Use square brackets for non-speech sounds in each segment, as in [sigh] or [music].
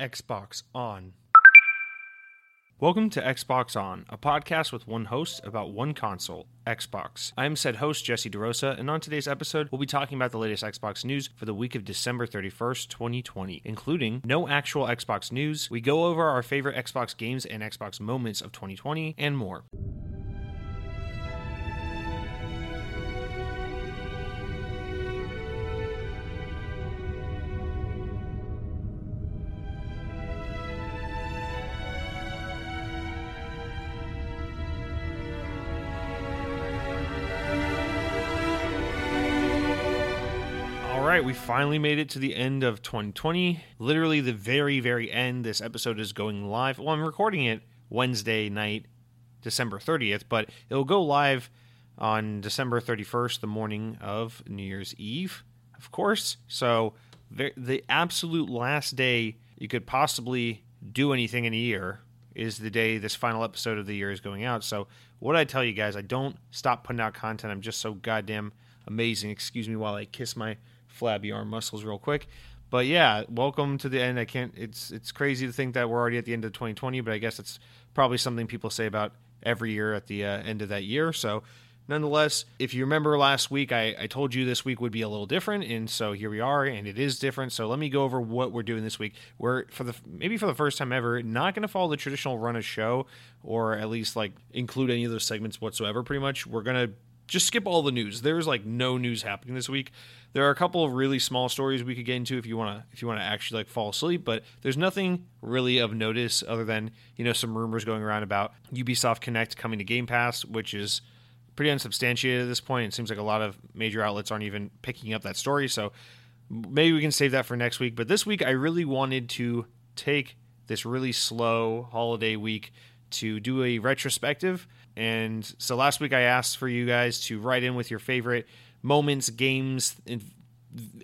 Xbox On. Welcome to Xbox On, a podcast with one host about one console, Xbox. I am said host Jesse DeRosa, and on today's episode, we'll be talking about the latest Xbox news for the week of December 31st, 2020, including no actual Xbox news. We go over our favorite Xbox games and Xbox moments of 2020, and more. Finally made it to the end of 2020. Literally, the very, very end. This episode is going live. Well, I'm recording it Wednesday night, December 30th, but it'll go live on December 31st, the morning of New Year's Eve, of course. So, the, the absolute last day you could possibly do anything in a year is the day this final episode of the year is going out. So, what I tell you guys, I don't stop putting out content. I'm just so goddamn amazing. Excuse me while I kiss my flabby arm muscles real quick. But yeah, welcome to the end. I can't. It's it's crazy to think that we're already at the end of 2020, but I guess it's probably something people say about every year at the uh, end of that year. So, nonetheless, if you remember last week, I, I told you this week would be a little different, and so here we are, and it is different. So let me go over what we're doing this week. We're for the maybe for the first time ever not going to follow the traditional run of show, or at least like include any of those segments whatsoever. Pretty much, we're gonna just skip all the news. There's like no news happening this week. There are a couple of really small stories we could get into if you want to if you want to actually like fall asleep, but there's nothing really of notice other than, you know, some rumors going around about Ubisoft Connect coming to Game Pass, which is pretty unsubstantiated at this point. It seems like a lot of major outlets aren't even picking up that story, so maybe we can save that for next week. But this week I really wanted to take this really slow holiday week to do a retrospective. And so last week I asked for you guys to write in with your favorite moments, games,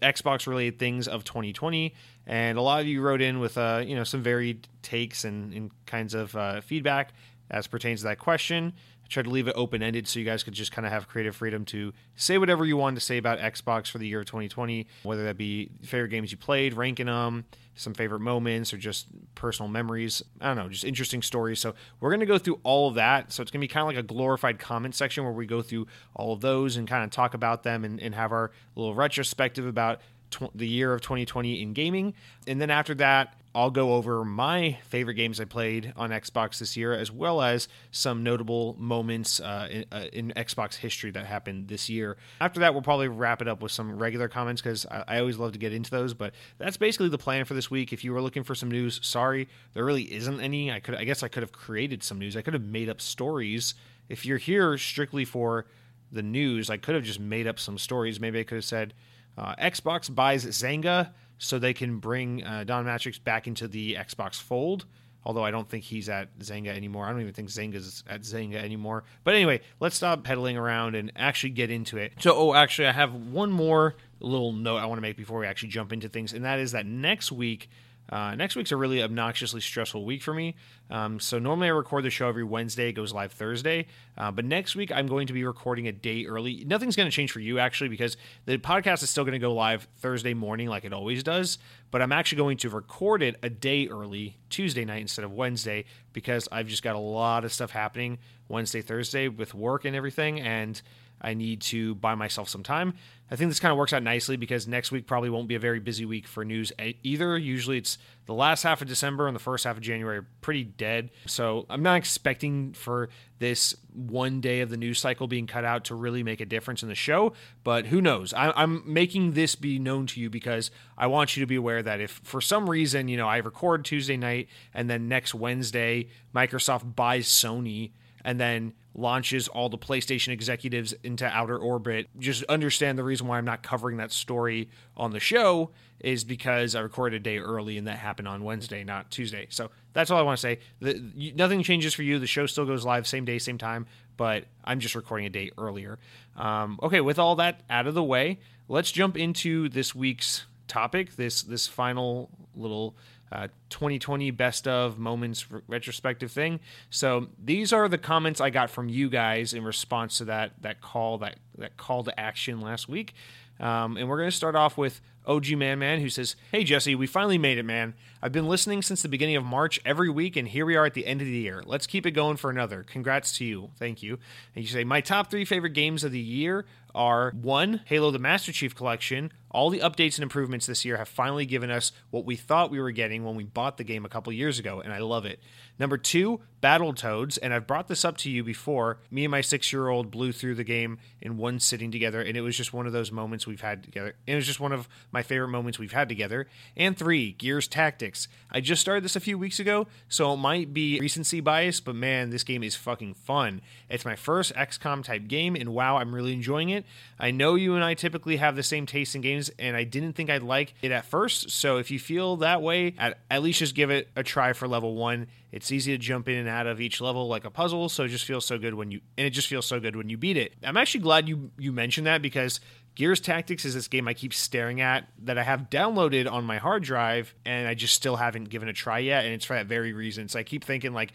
Xbox related things of 2020. And a lot of you wrote in with uh, you know some varied takes and, and kinds of uh, feedback as pertains to that question. Tried to leave it open ended so you guys could just kind of have creative freedom to say whatever you wanted to say about Xbox for the year of 2020, whether that be favorite games you played, ranking them, some favorite moments, or just personal memories. I don't know, just interesting stories. So we're going to go through all of that. So it's going to be kind of like a glorified comment section where we go through all of those and kind of talk about them and, and have our little retrospective about tw- the year of 2020 in gaming. And then after that, I'll go over my favorite games I played on Xbox this year, as well as some notable moments uh, in, uh, in, Xbox history that happened this year. After that, we'll probably wrap it up with some regular comments because I, I, always love to get into those. But that's basically the plan for this week. If you were looking for some news, sorry, there really isn't any. I could, I guess, I could have created some news. I could have made up stories. If you're here strictly for the news, I could have just made up some stories. Maybe I could have said uh, Xbox buys Zynga so they can bring uh, Don Mattrick back into the Xbox fold. Although I don't think he's at Zynga anymore. I don't even think Zynga's at Zynga anymore. But anyway, let's stop peddling around and actually get into it. So, oh, actually, I have one more little note I want to make before we actually jump into things, and that is that next week uh, next week's a really obnoxiously stressful week for me. Um, so normally I record the show every Wednesday, it goes live Thursday. Uh, but next week I'm going to be recording a day early. Nothing's going to change for you actually because the podcast is still going to go live Thursday morning like it always does. But I'm actually going to record it a day early, Tuesday night instead of Wednesday, because I've just got a lot of stuff happening Wednesday, Thursday with work and everything. And I need to buy myself some time. I think this kind of works out nicely because next week probably won't be a very busy week for news either. Usually it's the last half of December and the first half of January are pretty dead. So I'm not expecting for this one day of the news cycle being cut out to really make a difference in the show, but who knows? I, am making this be known to you because I want you to be aware that if for some reason, you know, I record Tuesday night and then next Wednesday, Microsoft buys Sony and then launches all the PlayStation executives into outer orbit. Just understand the reason why I'm not covering that story on the show is because I recorded a day early and that happened on Wednesday, not Tuesday. So that's all I want to say. The, nothing changes for you. The show still goes live same day, same time, but I'm just recording a day earlier. Um, okay, with all that out of the way, let's jump into this week's topic. This this final little uh, 2020 best of moments retrospective thing. So these are the comments I got from you guys in response to that that call that that call to action last week. Um, and we're going to start off with OG Man Man, who says, Hey Jesse, we finally made it, man. I've been listening since the beginning of March every week, and here we are at the end of the year. Let's keep it going for another. Congrats to you. Thank you. And you say, My top three favorite games of the year are one, Halo the Master Chief Collection. All the updates and improvements this year have finally given us what we thought we were getting when we bought the game a couple years ago, and I love it. Number two, Battletoads, and I've brought this up to you before. Me and my six year old blew through the game in one sitting together, and it was just one of those moments we've had together. It was just one of my favorite moments we've had together. And three, Gears Tactics. I just started this a few weeks ago, so it might be recency bias, but man, this game is fucking fun. It's my first XCOM type game, and wow, I'm really enjoying it. I know you and I typically have the same taste in games, and I didn't think I'd like it at first, so if you feel that way, at, at least just give it a try for level one. It's easy to jump in and out of each level like a puzzle, so it just feels so good when you and it just feels so good when you beat it. I'm actually glad you you mentioned that because Gears Tactics is this game I keep staring at that I have downloaded on my hard drive and I just still haven't given a try yet, and it's for that very reason. So I keep thinking like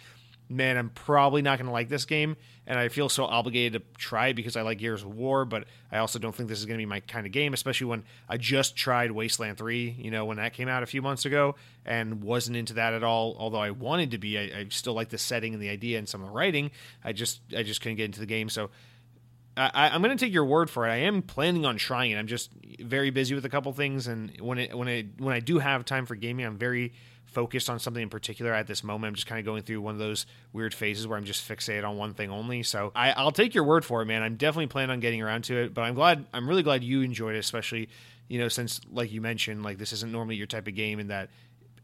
man, I'm probably not going to like this game. And I feel so obligated to try because I like Gears of War, but I also don't think this is going to be my kind of game, especially when I just tried Wasteland 3, you know, when that came out a few months ago and wasn't into that at all. Although I wanted to be, I, I still like the setting and the idea and some of the writing. I just, I just couldn't get into the game. So I, am going to take your word for it. I am planning on trying it. I'm just very busy with a couple things, and when it when it when I do have time for gaming, I'm very focused on something in particular at this moment. I'm just kind of going through one of those weird phases where I'm just fixated on one thing only. So I, will take your word for it, man. I'm definitely planning on getting around to it, but I'm glad, I'm really glad you enjoyed it, especially, you know, since like you mentioned, like this isn't normally your type of game and that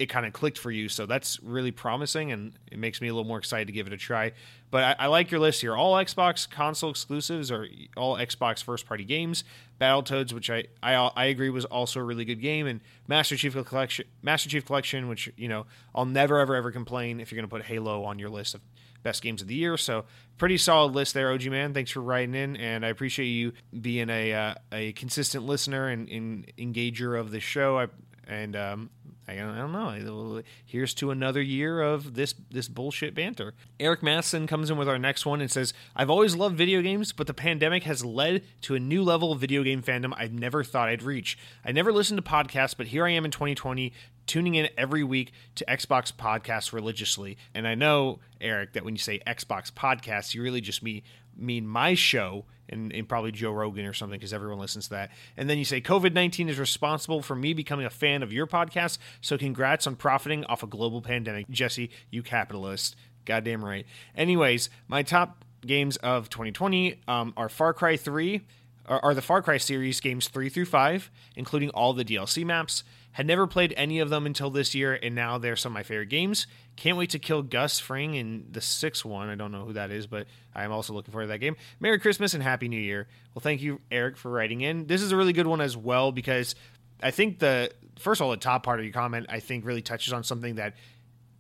it kind of clicked for you. So that's really promising, and it makes me a little more excited to give it a try. But I, I like your list here. All Xbox console exclusives or all Xbox first party games. Battletoads, which I, I I agree was also a really good game, and Master Chief Collection, Master Chief Collection, which you know I'll never ever ever complain if you're going to put Halo on your list of best games of the year. So pretty solid list there, OG man. Thanks for writing in, and I appreciate you being a uh, a consistent listener and, and engager of the show. I, and um, I don't know. Here's to another year of this this bullshit banter. Eric Masson comes in with our next one and says, "I've always loved video games, but the pandemic has led to a new level of video game fandom I never thought I'd reach. I never listened to podcasts, but here I am in 2020." Tuning in every week to Xbox podcasts religiously. And I know, Eric, that when you say Xbox podcasts, you really just mean, mean my show and, and probably Joe Rogan or something because everyone listens to that. And then you say COVID 19 is responsible for me becoming a fan of your podcast. So congrats on profiting off a global pandemic. Jesse, you capitalist. Goddamn right. Anyways, my top games of 2020 um, are Far Cry 3, are, are the Far Cry series games 3 through 5, including all the DLC maps. Had never played any of them until this year, and now they're some of my favorite games. Can't wait to kill Gus Fring in the sixth one. I don't know who that is, but I am also looking forward to that game. Merry Christmas and Happy New Year. Well, thank you, Eric, for writing in. This is a really good one as well because I think the first of all, the top part of your comment I think really touches on something that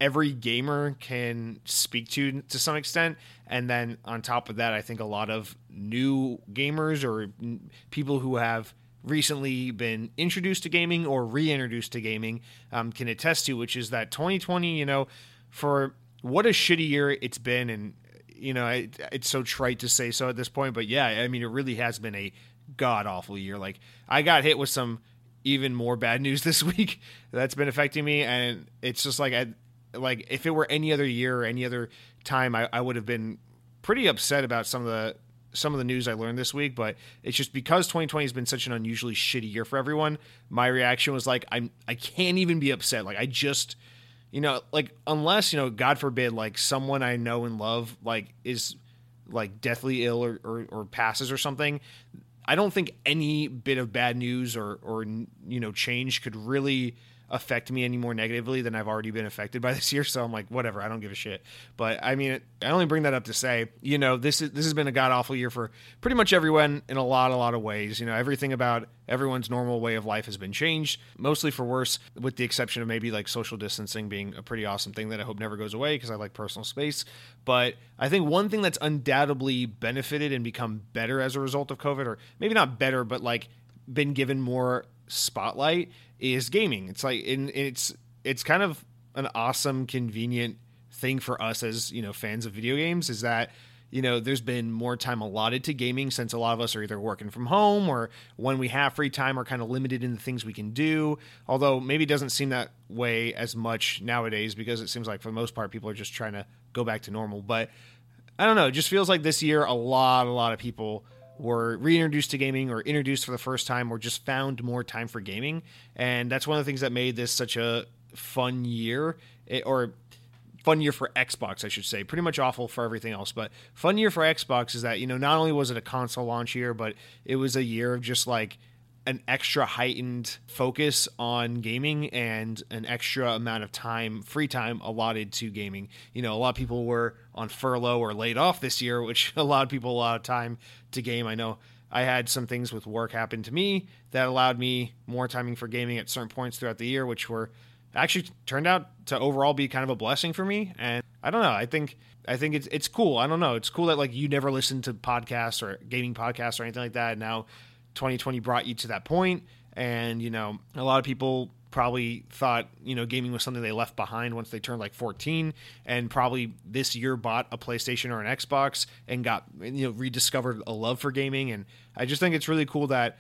every gamer can speak to to some extent and then on top of that i think a lot of new gamers or people who have recently been introduced to gaming or reintroduced to gaming um, can attest to, which is that 2020, you know, for what a shitty year it's been, and you know, it, it's so trite to say so at this point, but yeah, I mean, it really has been a god awful year. Like, I got hit with some even more bad [laughs] news this week that's been affecting me, and it's just like, I, like if it were any other year or any other time, I, I would have been pretty upset about some of the some of the news I learned this week, but it's just because 2020 has been such an unusually shitty year for everyone. My reaction was like, I'm I can't even be upset. Like I just, you know, like unless you know, God forbid, like someone I know and love like is like deathly ill or, or, or passes or something. I don't think any bit of bad news or or you know change could really affect me any more negatively than I've already been affected by [laughs] this year. So I'm like, whatever, I don't give a shit. But I mean, I only bring that up to say, you know, this is this has been a god awful year for pretty much everyone in a lot, a lot of ways. You know, everything about everyone's normal way of life has been changed, mostly for worse, with the exception of maybe like social distancing being a pretty awesome thing that I hope never goes away because I like personal space. But I think one thing that's undoubtedly benefited and become better as a result of COVID, or maybe not better, but like been given more spotlight is gaming. It's like it's it's kind of an awesome, convenient thing for us as you know fans of video games is that you know, there's been more time allotted to gaming since a lot of us are either working from home or when we have free time are kind of limited in the things we can do. Although maybe it doesn't seem that way as much nowadays because it seems like for the most part people are just trying to go back to normal. But I don't know, it just feels like this year a lot, a lot of people were reintroduced to gaming or introduced for the first time or just found more time for gaming. And that's one of the things that made this such a fun year it, or fun year for Xbox, I should say. Pretty much awful for everything else, but fun year for Xbox is that, you know, not only was it a console launch year, but it was a year of just like an extra heightened focus on gaming and an extra amount of time, free time allotted to gaming. You know, a lot of people were on furlough or laid off this year, which [laughs] allowed people a lot of time to game. I know I had some things with work happen to me that allowed me more timing for gaming at certain points throughout the year, which were actually turned out to overall be kind of a blessing for me. And I don't know. I think I think it's it's cool. I don't know. It's cool that like you never listened to podcasts or gaming podcasts or anything like that. now 2020 brought you to that point, and you know a lot of people probably thought you know gaming was something they left behind once they turned like 14 and probably this year bought a PlayStation or an Xbox and got you know rediscovered a love for gaming and I just think it's really cool that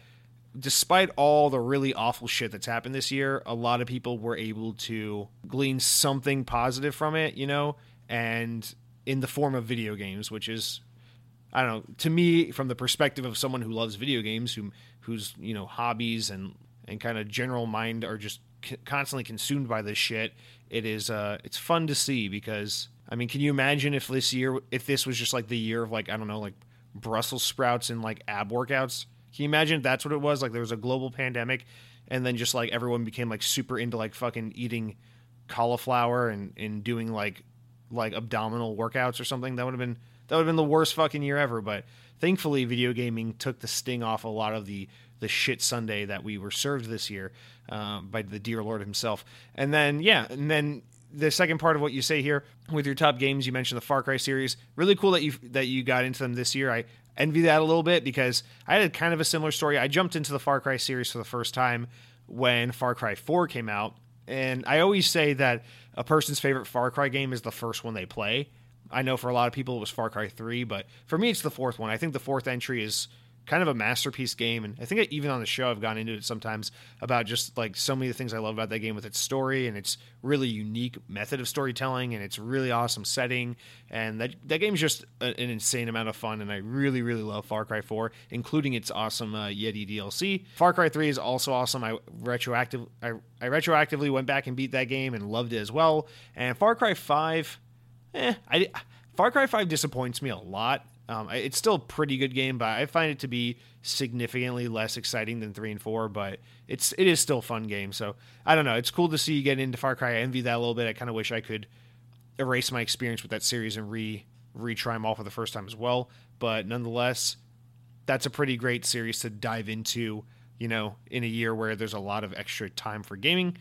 despite all the really awful shit that's happened this year, a lot of people were able to glean something positive from it, you know, and in the form of video games, which is I don't know, to me from the perspective of someone who loves video games, who whose, you know, hobbies and and kind of general mind are just c- constantly consumed by this shit, it is uh it's fun to see because I mean, can you imagine if this year if this was just like the year of like I don't know, like Brussels sprouts and like ab workouts? Can you imagine if that's what it was? Like there was a global pandemic, and then just like everyone became like super into like fucking eating cauliflower and and doing like like abdominal workouts or something. That would have been that would have been the worst fucking year ever. But thankfully, video gaming took the sting off a lot of the the shit sundae that we were served this year um, by the dear Lord himself. And then yeah, and then the second part of what you say here with your top games, you mentioned the Far Cry series. Really cool that you that you got into them this year. I envy that a little bit because I had kind of a similar story. I jumped into the Far Cry series for the first time when Far Cry 4 came out. And I always say that a person's favorite Far Cry game is the first one they play. I know for a lot of people it was Far Cry 3, but for me it's the fourth one. I think the fourth entry is kind of a masterpiece game. And I think even on the show, I've gone into it sometimes about just like so many of the things I love about that game with its story and its really unique method of storytelling and its really awesome setting. And that that game's just a, an insane amount of fun. And I really, really love Far Cry 4, including its awesome uh, Yeti DLC. Far Cry 3 is also awesome. I retroactive I, I retroactively went back and beat that game and loved it as well. And Far Cry 5, eh, I. Far Cry 5 disappoints me a lot. Um, it's still a pretty good game, but I find it to be significantly less exciting than three and four. But it's it is still a fun game. So I don't know. It's cool to see you get into Far Cry. I envy that a little bit. I kind of wish I could erase my experience with that series and re retry them all for the first time as well. But nonetheless, that's a pretty great series to dive into. You know, in a year where there's a lot of extra time for gaming.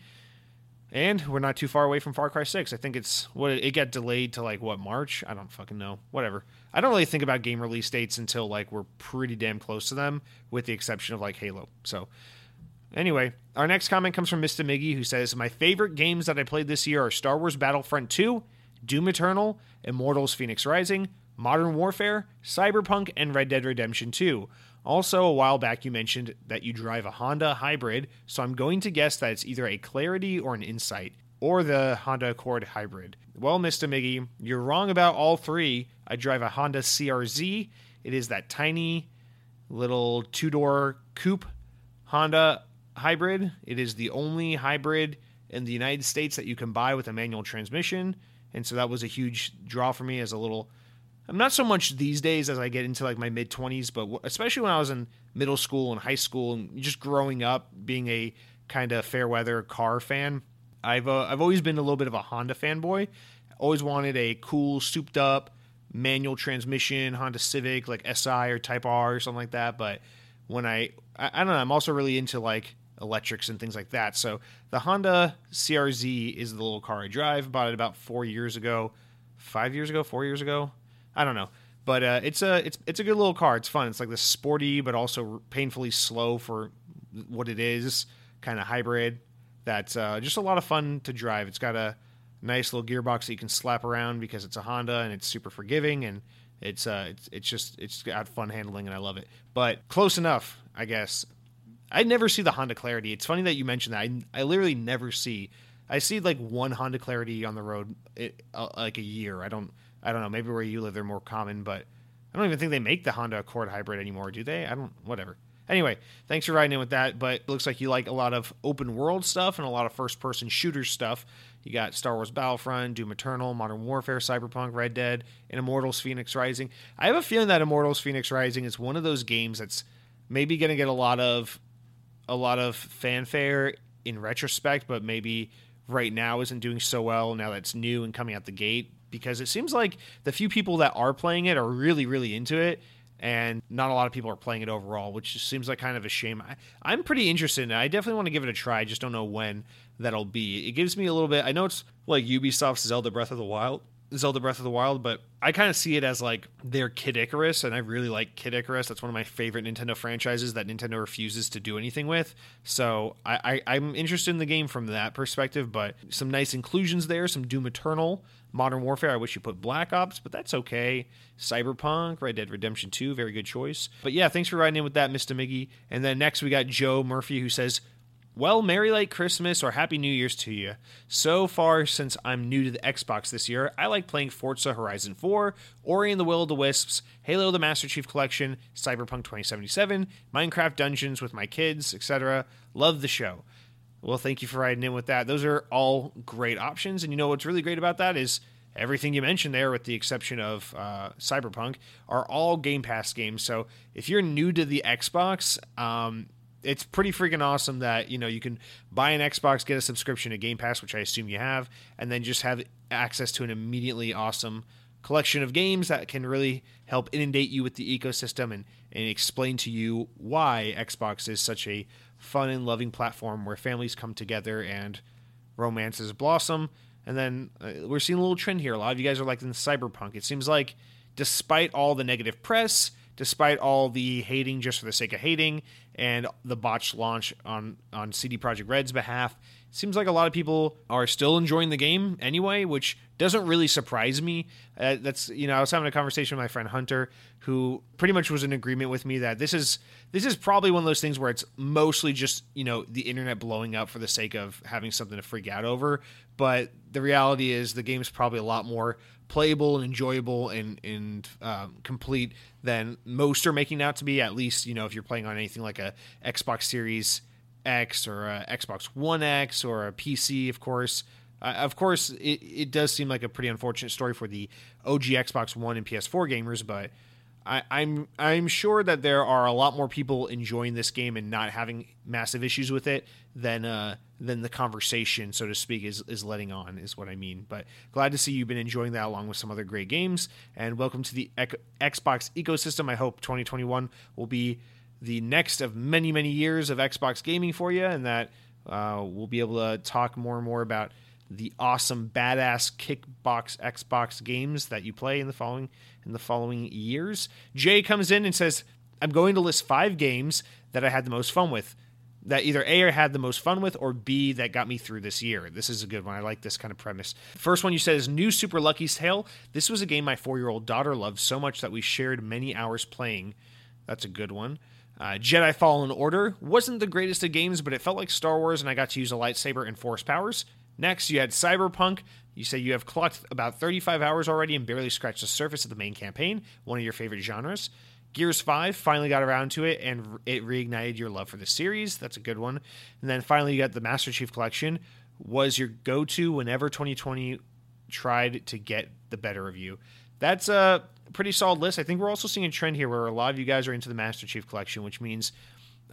And we're not too far away from Far Cry 6. I think it's what it got delayed to like what March? I don't fucking know. Whatever. I don't really think about game release dates until like we're pretty damn close to them with the exception of like Halo. So anyway, our next comment comes from Mr. Miggy who says, "My favorite games that I played this year are Star Wars Battlefront 2, Doom Eternal, Immortals Phoenix Rising, Modern Warfare, Cyberpunk, and Red Dead Redemption 2. Also, a while back, you mentioned that you drive a Honda hybrid, so I'm going to guess that it's either a Clarity or an Insight, or the Honda Accord hybrid. Well, Mr. Miggy, you're wrong about all three. I drive a Honda CRZ. It is that tiny little two door coupe Honda hybrid. It is the only hybrid in the United States that you can buy with a manual transmission. And so that was a huge draw for me as a little I'm not so much these days as I get into like my mid 20s, but especially when I was in middle school and high school and just growing up being a kind of fair weather car fan, I've uh, I've always been a little bit of a Honda fanboy. Always wanted a cool, souped up manual transmission Honda Civic, like SI or Type R or something like that. But when I, I, I don't know, I'm also really into like electrics and things like that. So the Honda CRZ is the little car I drive. Bought it about four years ago, five years ago, four years ago. I don't know, but uh, it's a it's it's a good little car. It's fun. It's like this sporty but also painfully slow for what it is, kind of hybrid. That's uh, just a lot of fun to drive. It's got a nice little gearbox that you can slap around because it's a Honda and it's super forgiving and It's uh, it's it's just it's got fun handling, and I love it. But close enough, I guess. I never see the Honda Clarity. It's funny that you mentioned that. I, I literally never see. I see like one Honda Clarity on the road, it, uh, like a year. I don't. I don't know. Maybe where you live, they're more common, but I don't even think they make the Honda Accord hybrid anymore, do they? I don't. Whatever. Anyway, thanks for riding in with that. But it looks like you like a lot of open world stuff and a lot of first person shooter stuff. You got Star Wars Battlefront, Doom Eternal, Modern Warfare, Cyberpunk, Red Dead, and Immortals Phoenix Rising. I have a feeling that Immortals Phoenix Rising is one of those games that's maybe going to get a lot of a lot of fanfare in retrospect, but maybe right now isn't doing so well now that it's new and coming out the gate because it seems like the few people that are playing it are really really into it and not a lot of people are playing it overall, which just seems like kind of a shame. I, am pretty interested in it. I definitely want to give it a try. I just don't know when that'll be. It gives me a little bit. I know it's like Ubisoft's Zelda Breath of the Wild, Zelda Breath of the Wild, but I kind of see it as like their Kid Icarus, and I really like Kid Icarus. That's one of my favorite Nintendo franchises that Nintendo refuses to do anything with. So I, I, am interested in the game from that perspective, but some nice inclusions there, some Doom Eternal, Modern Warfare. I wish you put Black Ops, but that's okay. Cyberpunk, Red Dead Redemption 2, very good choice. But yeah, thanks for writing in with that, Mr. Miggy. And then next we got Joe Murphy who says, well, Merry Late Christmas or Happy New Year's to you. So far, since I'm new to the Xbox this year, I like playing Forza Horizon 4, Ori and the Will of the Wisps, Halo the Master Chief Collection, Cyberpunk 2077, Minecraft Dungeons with my kids, etc. Love the show. Well, thank you for writing in with that. Those are all great options. And you know what's really great about that is everything you mentioned there, with the exception of uh, Cyberpunk, are all Game Pass games. So if you're new to the Xbox, um, it's pretty freaking awesome that you know you can buy an Xbox, get a subscription to Game Pass, which I assume you have, and then just have access to an immediately awesome collection of games that can really help inundate you with the ecosystem and, and explain to you why Xbox is such a fun and loving platform where families come together and romances blossom. And then uh, we're seeing a little trend here. A lot of you guys are like in Cyberpunk. It seems like, despite all the negative press, despite all the hating just for the sake of hating and the botched launch on on CD Projekt Red's behalf. Seems like a lot of people are still enjoying the game anyway, which doesn't really surprise me. Uh, that's you know I was having a conversation with my friend Hunter, who pretty much was in agreement with me that this is this is probably one of those things where it's mostly just you know the internet blowing up for the sake of having something to freak out over. But the reality is the game is probably a lot more playable and enjoyable and and um, complete than most are making out to be. At least you know if you're playing on anything like a Xbox Series X or a Xbox One X or a PC, of course. Uh, of course, it, it does seem like a pretty unfortunate story for the OG Xbox One and PS4 gamers, but I, I'm I'm sure that there are a lot more people enjoying this game and not having massive issues with it than uh, than the conversation, so to speak, is is letting on. Is what I mean. But glad to see you've been enjoying that along with some other great games. And welcome to the Xbox ecosystem. I hope 2021 will be the next of many many years of Xbox gaming for you, and that uh, we'll be able to talk more and more about the awesome badass kickbox Xbox games that you play in the following in the following years. Jay comes in and says, "I'm going to list 5 games that I had the most fun with." That either A I had the most fun with or B that got me through this year. This is a good one. I like this kind of premise. First one you said is New Super Lucky's Tale. This was a game my four year old daughter loved so much that we shared many hours playing. That's a good one. Uh, Jedi Fallen Order wasn't the greatest of games, but it felt like Star Wars, and I got to use a lightsaber and force powers. Next, you had Cyberpunk. You say you have clocked about 35 hours already and barely scratched the surface of the main campaign, one of your favorite genres. Gears 5 finally got around to it and it reignited your love for the series. That's a good one. And then finally, you got the Master Chief Collection, was your go to whenever 2020 tried to get the better of you. That's a pretty solid list. I think we're also seeing a trend here where a lot of you guys are into the Master Chief Collection, which means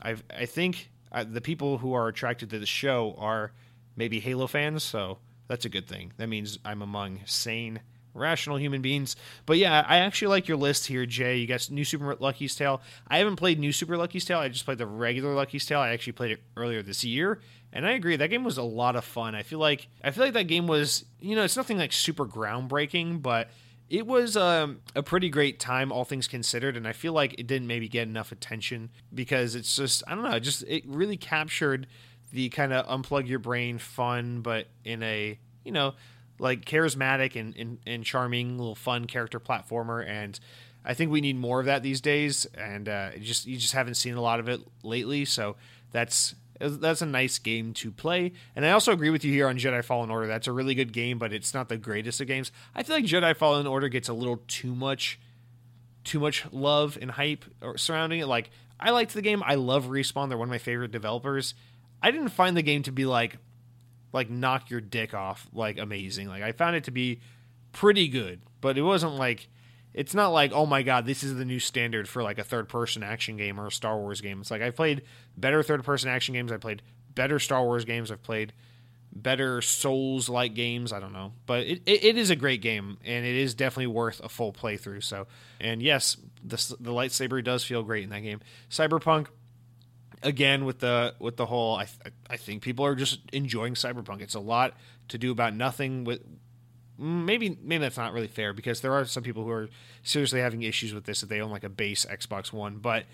i I think uh, the people who are attracted to the show are maybe Halo fans, so that's a good thing. That means I'm among sane, rational human beings. But yeah, I actually like your list here, Jay. You got New Super Lucky's Tale. I haven't played New Super Lucky's Tale. I just played the regular Lucky's Tale. I actually played it earlier this year, and I agree that game was a lot of fun. I feel like I feel like that game was, you know, it's nothing like super groundbreaking, but it was um, a pretty great time, all things considered, and I feel like it didn't maybe get enough attention because it's just I don't know, just it really captured the kind of unplug your brain fun, but in a you know like charismatic and, and, and charming, little fun character platformer, and I think we need more of that these days. And uh, just you just haven't seen a lot of it lately, so that's that's a nice game to play. And I also agree with you here on Jedi Fallen Order. That's a really good game, but it's not the greatest of games. I feel like Jedi Fallen Order gets a little too much too much love and hype surrounding it. Like I liked the game. I love Respawn. They're one of my favorite developers. I didn't find the game to be like like knock your dick off like amazing. Like I found it to be pretty good, but it wasn't like it's not like oh my god this is the new standard for like a third person action game or a Star Wars game. It's like I've played better third person action games. I played better Star Wars games. I've played better Souls like games. I don't know, but it, it, it is a great game and it is definitely worth a full playthrough. So and yes, the the lightsaber does feel great in that game. Cyberpunk again with the with the whole I th- I think people are just enjoying Cyberpunk. It's a lot to do about nothing with maybe maybe that's not really fair because there are some people who are seriously having issues with this if they own like a base Xbox One, but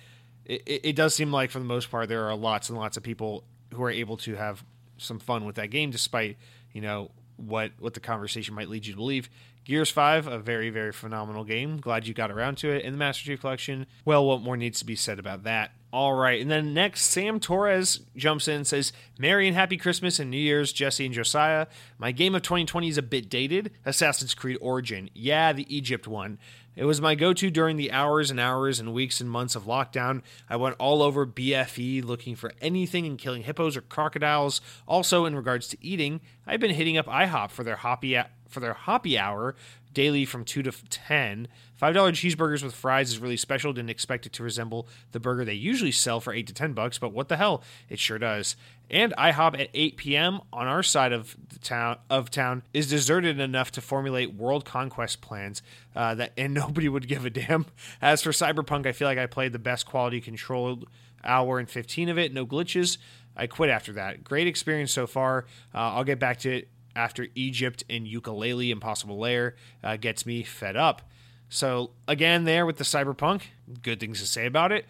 it, it does seem like for the most part there are lots and lots of people who are able to have some fun with that game despite you know what what the conversation might lead you to believe. Gears 5, a very, very phenomenal game. Glad you got around to it in the Master Chief Collection. Well, what more needs to be said about that? All right. And then next, Sam Torres jumps in and says, Merry and Happy Christmas and New Year's, Jesse and Josiah. My game of 2020 is a bit dated Assassin's Creed Origin. Yeah, the Egypt one. It was my go to during the hours and hours and weeks and months of lockdown. I went all over BFE looking for anything and killing hippos or crocodiles. Also, in regards to eating, I've been hitting up IHOP for their hoppy for their hoppy hour daily from 2 to 10. $5 cheeseburgers with fries is really special. Didn't expect it to resemble the burger they usually sell for 8 to 10 bucks, but what the hell? It sure does. And IHOP at 8 p.m. on our side of the town of town is deserted enough to formulate world conquest plans uh, that and [laughs] nobody would give a damn. As for Cyberpunk, I feel like I played the best quality control hour and 15 of it, no glitches. I quit after that. Great experience so far. Uh, I'll get back to it after Egypt and Yooka-Laylee Impossible Lair uh, gets me fed up. So again, there with the Cyberpunk, good things to say about it.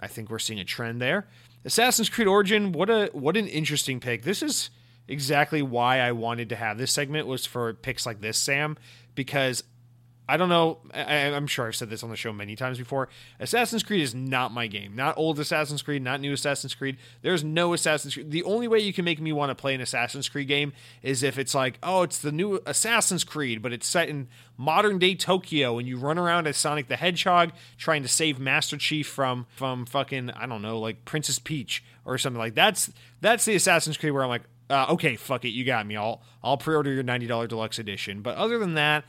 I think we're seeing a trend there. Assassin's Creed Origin, what a what an interesting pick. This is exactly why I wanted to have this segment was for picks like this, Sam, because I don't know. I, am sure I've said this on the show many times before. Assassin's Creed is not my game. Not old Assassin's Creed, not new Assassin's Creed. There's no Assassin's Creed. The only way you can make me want to play an Assassin's Creed game is if it's like, oh, it's the new Assassin's Creed, but it's set in modern day Tokyo and you run around as Sonic the Hedgehog trying to save Master Chief from from fucking I don't know, like Princess Peach or something like that's that's the Assassin's Creed where I'm like, uh, okay, fuck it, you got me. I'll I'll pre-order your ninety dollar deluxe edition. But other than that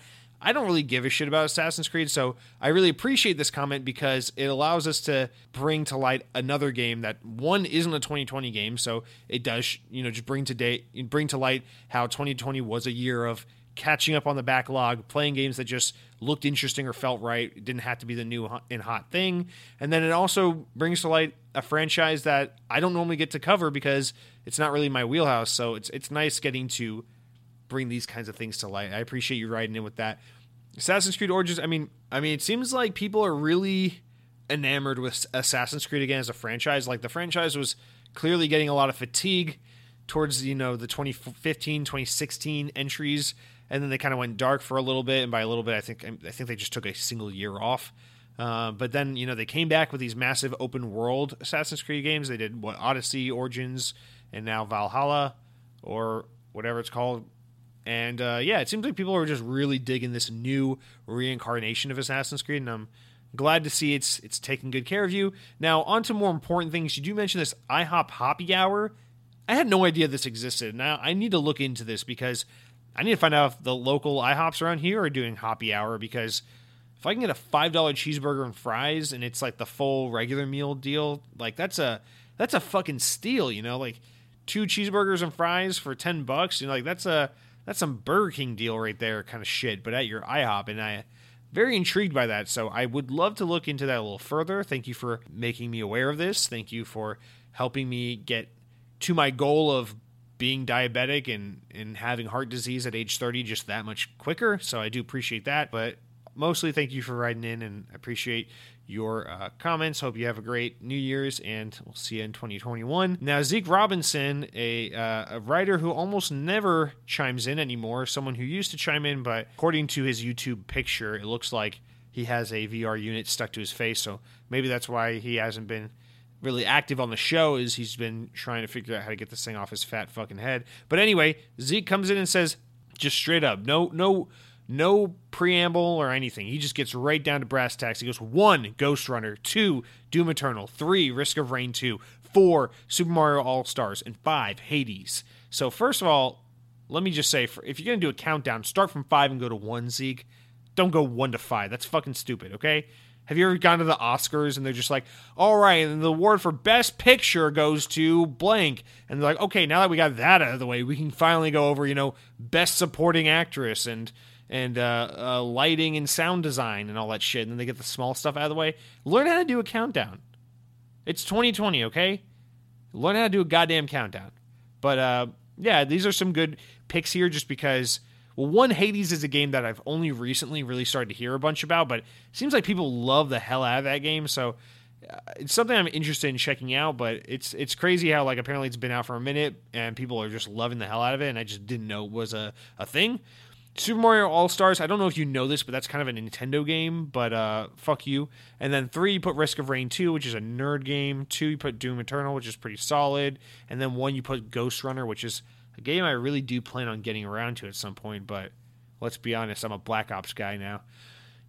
I don't really give a shit about Assassin's Creed, so I really appreciate this comment because it allows us to bring to light another game that one isn't a 2020 game, so it does, you know, just bring to date, bring to light how 2020 was a year of catching up on the backlog, playing games that just looked interesting or felt right. It didn't have to be the new and hot thing. And then it also brings to light a franchise that I don't normally get to cover because it's not really my wheelhouse. So it's it's nice getting to bring these kinds of things to light. I appreciate you riding in with that. Assassin's Creed Origins. I mean, I mean, it seems like people are really enamored with Assassin's Creed again as a franchise. Like the franchise was clearly getting a lot of fatigue towards you know the 2015 2016 entries and then they kind of went dark for a little bit and by a little bit i think i think they just took a single year off uh, but then you know they came back with these massive open world assassin's creed games they did what odyssey origins and now valhalla or whatever it's called and uh, yeah, it seems like people are just really digging this new reincarnation of Assassin's Creed, and I'm glad to see it's it's taking good care of you. Now, on to more important things. You do mention this IHOP Hoppy Hour. I had no idea this existed. Now I need to look into this because I need to find out if the local IHOPs around here are doing Hoppy Hour because if I can get a five dollar cheeseburger and fries and it's like the full regular meal deal, like that's a that's a fucking steal, you know, like two cheeseburgers and fries for ten bucks. You know, like that's a that's some Burger King deal right there, kind of shit. But at your IHOP, and I very intrigued by that. So I would love to look into that a little further. Thank you for making me aware of this. Thank you for helping me get to my goal of being diabetic and, and having heart disease at age 30 just that much quicker. So I do appreciate that. But mostly thank you for riding in and appreciate your uh, comments. Hope you have a great New Year's and we'll see you in 2021. Now, Zeke Robinson, a, uh, a writer who almost never chimes in anymore, someone who used to chime in, but according to his YouTube picture, it looks like he has a VR unit stuck to his face. So maybe that's why he hasn't been really active on the show is he's been trying to figure out how to get this thing off his fat fucking head. But anyway, Zeke comes in and says just straight up, no no no preamble or anything. He just gets right down to brass tacks. He goes one, Ghost Runner, two, Doom Eternal, three, Risk of Rain 2, four, Super Mario All Stars, and five, Hades. So first of all, let me just say, if you're gonna do a countdown, start from five and go to one, Zeke. Don't go one to five. That's fucking stupid. Okay. Have you ever gone to the Oscars and they're just like, all right, and the award for Best Picture goes to blank. And they're like, okay, now that we got that out of the way, we can finally go over, you know, Best Supporting Actress and and uh, uh, lighting and sound design and all that shit. And then they get the small stuff out of the way. Learn how to do a countdown. It's 2020, okay? Learn how to do a goddamn countdown. But uh, yeah, these are some good picks here just because, well, one, Hades is a game that I've only recently really started to hear a bunch about, but it seems like people love the hell out of that game. So uh, it's something I'm interested in checking out, but it's it's crazy how like apparently it's been out for a minute and people are just loving the hell out of it, and I just didn't know it was a, a thing. Super Mario All Stars. I don't know if you know this, but that's kind of a Nintendo game. But uh, fuck you. And then three, you put Risk of Rain two, which is a nerd game. Two, you put Doom Eternal, which is pretty solid. And then one, you put Ghost Runner, which is a game I really do plan on getting around to at some point. But let's be honest, I'm a Black Ops guy now.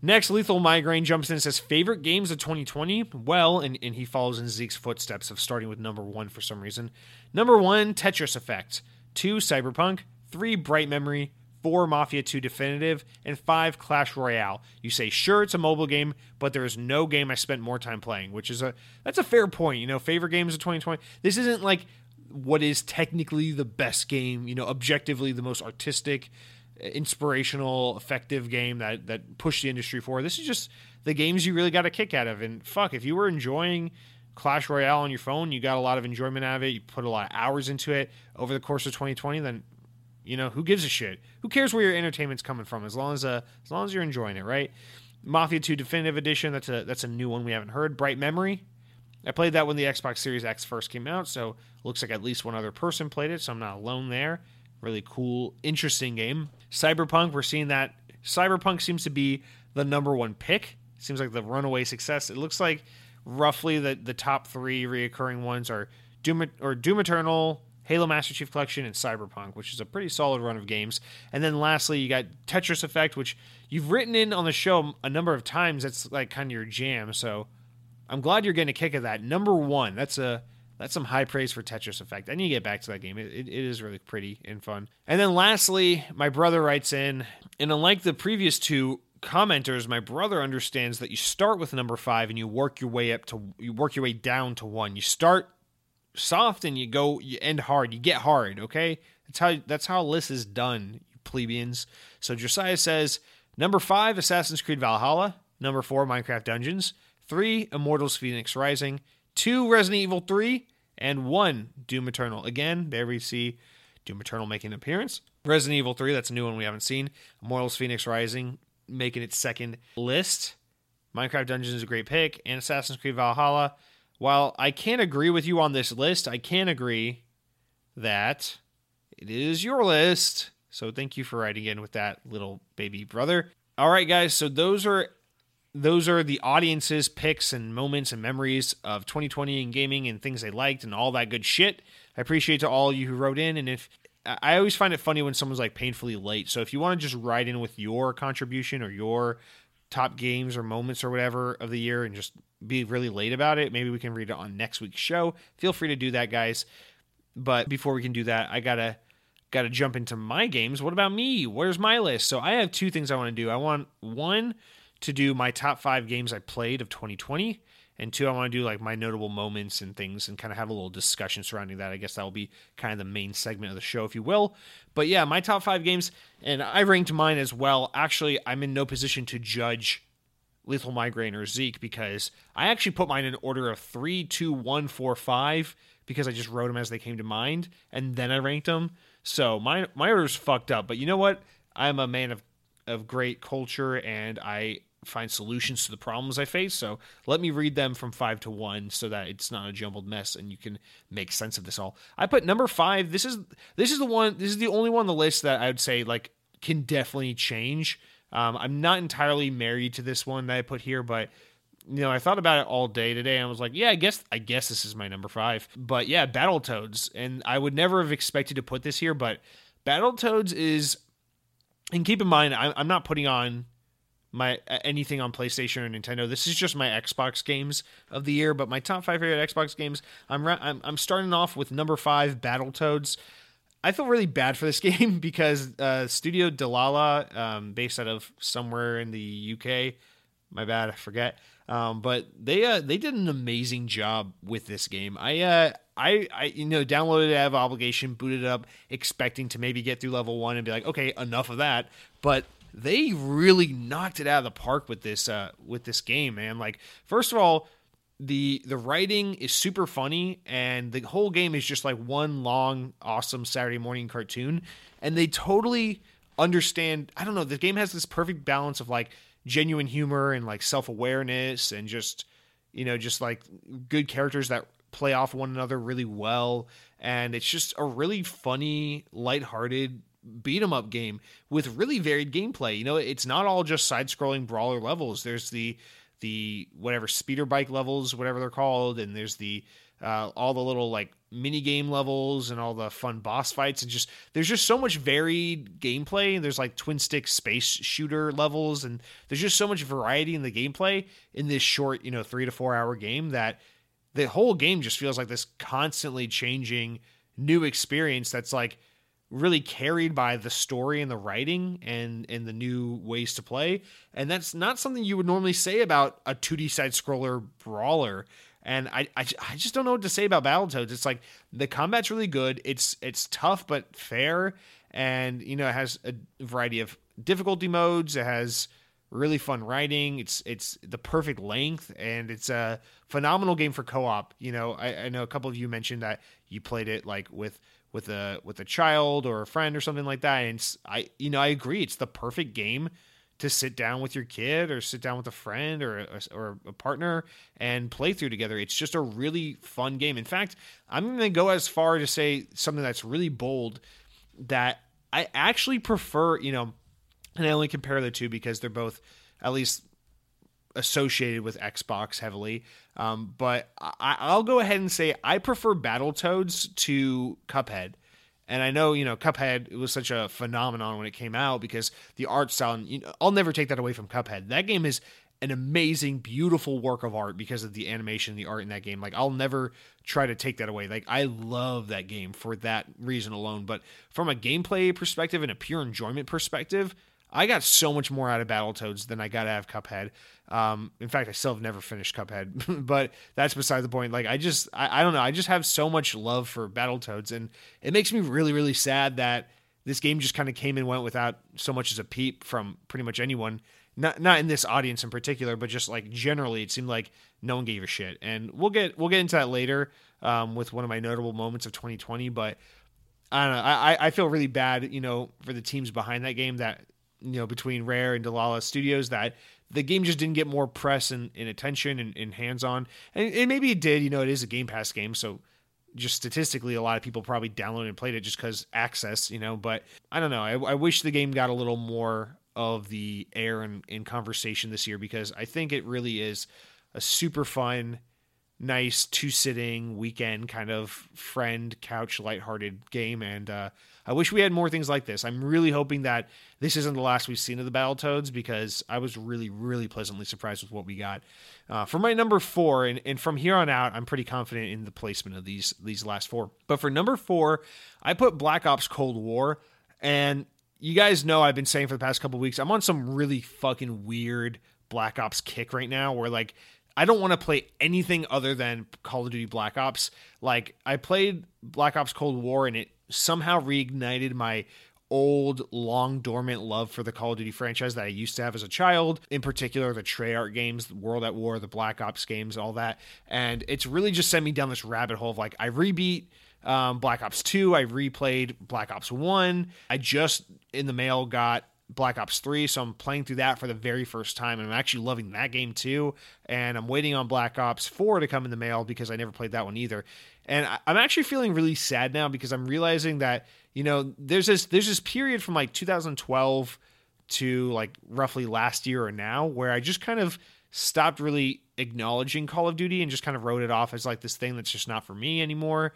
Next, Lethal Migraine jumps in and says, Favorite games of 2020? Well, and, and he follows in Zeke's footsteps of starting with number one for some reason. Number one, Tetris Effect. Two, Cyberpunk. Three, Bright Memory four Mafia 2 Definitive, and five Clash Royale. You say, sure, it's a mobile game, but there is no game I spent more time playing, which is a that's a fair point. You know, favorite games of 2020. This isn't like what is technically the best game, you know, objectively the most artistic, inspirational, effective game that that pushed the industry forward. This is just the games you really got a kick out of. And fuck, if you were enjoying Clash Royale on your phone, you got a lot of enjoyment out of it. You put a lot of hours into it over the course of 2020. Then you know, who gives a shit? Who cares where your entertainment's coming from as long as uh, as long as you're enjoying it, right? Mafia 2 Definitive Edition, that's a that's a new one we haven't heard. Bright Memory. I played that when the Xbox Series X first came out, so looks like at least one other person played it, so I'm not alone there. Really cool, interesting game. Cyberpunk, we're seeing that Cyberpunk seems to be the number one pick. Seems like the runaway success. It looks like roughly the the top three reoccurring ones are Doom or Doom Eternal, Halo Master Chief Collection, and Cyberpunk, which is a pretty solid run of games. And then lastly, you got Tetris Effect, which you've written in on the show a number of times. That's like kind of your jam. So I'm glad you're getting a kick of that. Number one, that's a that's some high praise for Tetris Effect. I need to get back to that game. It, it, it is really pretty and fun. And then lastly, my brother writes in, and unlike the previous two commenters, my brother understands that you start with number five and you work your way up to you work your way down to one. You start soft and you go you end hard. You get hard, okay? That's how that's how this is done, you plebeians. So Josiah says number five, Assassin's Creed Valhalla. Number four, Minecraft Dungeons. Three, Immortals Phoenix Rising. Two, Resident Evil 3. And one, Doom Eternal. Again, there we see Doom Eternal making an appearance. Resident Evil 3, that's a new one we haven't seen. Immortals Phoenix Rising making its second list. Minecraft Dungeons is a great pick. And Assassin's Creed Valhalla while I can't agree with you on this list, I can agree that it is your list. So thank you for writing in with that little baby brother. All right, guys. So those are those are the audience's picks and moments and memories of 2020 in gaming and things they liked and all that good shit. I appreciate to all you who wrote in. And if I always find it funny when someone's like painfully late. So if you want to just write in with your contribution or your top games or moments or whatever of the year and just be really late about it, maybe we can read it on next week's show. Feel free to do that, guys. But before we can do that, I gotta gotta jump into my games. What about me? Where's my list? So I have two things I want to do. I want one to do my top five games I played of 2020 and two, I want to do like my notable moments and things and kind of have a little discussion surrounding that. I guess that will be kind of the main segment of the show, if you will. But yeah, my top five games, and I ranked mine as well. Actually, I'm in no position to judge Lethal Migraine or Zeke because I actually put mine in order of three, two, one, four, five because I just wrote them as they came to mind and then I ranked them. So my my order's fucked up. But you know what? I'm a man of of great culture and I find solutions to the problems I face. So let me read them from five to one so that it's not a jumbled mess and you can make sense of this all. I put number five. This is this is the one. This is the only one on the list that I would say like can definitely change. Um, I'm not entirely married to this one that I put here, but you know, I thought about it all day today and I was like, yeah, I guess I guess this is my number 5. But yeah, Battletoads and I would never have expected to put this here, but Battletoads is and keep in mind I'm not putting on my anything on PlayStation or Nintendo. This is just my Xbox games of the year, but my top 5 favorite Xbox games, I'm I'm, I'm starting off with number 5 Battletoads. I feel really bad for this [laughs] game because uh, Studio Dlala, um, based out of somewhere in the UK, my bad, I forget. Um, but they uh, they did an amazing job with this game. I uh, I I you know downloaded it out of obligation, booted it up, expecting to maybe get through level one and be like, okay, enough of that. But they really knocked it out of the park with this uh, with this game, man. Like first of all, the the writing is super funny and the whole game is just like one long awesome Saturday morning cartoon. And they totally understand I don't know the game has this perfect balance of like genuine humor and like self-awareness and just you know just like good characters that play off one another really well. And it's just a really funny lighthearted beat 'em up game with really varied gameplay. You know it's not all just side scrolling brawler levels. There's the the whatever speeder bike levels, whatever they're called, and there's the uh, all the little like mini game levels and all the fun boss fights and just there's just so much varied gameplay and there's like twin stick space shooter levels and there's just so much variety in the gameplay in this short you know three to four hour game that the whole game just feels like this constantly changing new experience that's like really carried by the story and the writing and and the new ways to play and that's not something you would normally say about a 2D side scroller brawler and I, I, I just don't know what to say about Battletoads. It's like the combat's really good. It's it's tough but fair, and you know it has a variety of difficulty modes. It has really fun writing. It's it's the perfect length, and it's a phenomenal game for co-op. You know, I, I know a couple of you mentioned that you played it like with with a with a child or a friend or something like that. And I you know I agree, it's the perfect game to sit down with your kid or sit down with a friend or a, or a partner and play through together. It's just a really fun game. In fact, I'm going to go as far to say something that's really bold that I actually prefer, you know, and I only compare the two because they're both at least associated with Xbox heavily. Um, but I, will go ahead and say I prefer Battletoads to Cuphead. And I know, you know, Cuphead was such a phenomenon when it came out because the art style. You know, I'll never take that away from Cuphead. That game is an amazing, beautiful work of art because of the animation, the art in that game. Like I'll never try to take that away. Like I love that game for that reason alone. But from a gameplay perspective and a pure enjoyment perspective, I got so much more out of Battletoads than I got out of Cuphead. Um, in fact, I still have never finished Cuphead, [laughs] but that's beside the point. Like, I just, I, I don't know. I just have so much love for Battletoads, and it makes me really, really sad that this game just kind of came and went without so much as a peep from pretty much anyone. Not, not in this audience in particular, but just like generally, it seemed like no one gave a shit. And we'll get, we'll get into that later um, with one of my notable moments of 2020. But I don't know. I, I feel really bad, you know, for the teams behind that game that you know between Rare and Dlala Studios that the game just didn't get more press and, and attention and, and hands on, and, and, maybe it did. You know, it is a Game Pass game, so just statistically, a lot of people probably downloaded and played it just because access. You know, but I don't know. I, I, wish the game got a little more of the air and, and conversation this year because I think it really is a super fun nice two sitting weekend kind of friend couch lighthearted game and uh, I wish we had more things like this. I'm really hoping that this isn't the last we've seen of the Battletoads because I was really, really pleasantly surprised with what we got. Uh, for my number four, and, and from here on out, I'm pretty confident in the placement of these these last four. But for number four, I put Black Ops Cold War, and you guys know I've been saying for the past couple weeks, I'm on some really fucking weird Black Ops kick right now, where like I don't want to play anything other than Call of Duty Black Ops. Like I played Black Ops Cold War and it somehow reignited my old, long dormant love for the Call of Duty franchise that I used to have as a child, in particular the Treyarch games, World at War, the Black Ops games, all that. And it's really just sent me down this rabbit hole of like, I rebeat um, Black Ops 2, I replayed Black Ops 1. I just in the mail got Black Ops 3, so I'm playing through that for the very first time, and I'm actually loving that game too. And I'm waiting on Black Ops 4 to come in the mail because I never played that one either. And I'm actually feeling really sad now because I'm realizing that you know there's this there's this period from like 2012 to like roughly last year or now where I just kind of stopped really acknowledging Call of Duty and just kind of wrote it off as like this thing that's just not for me anymore.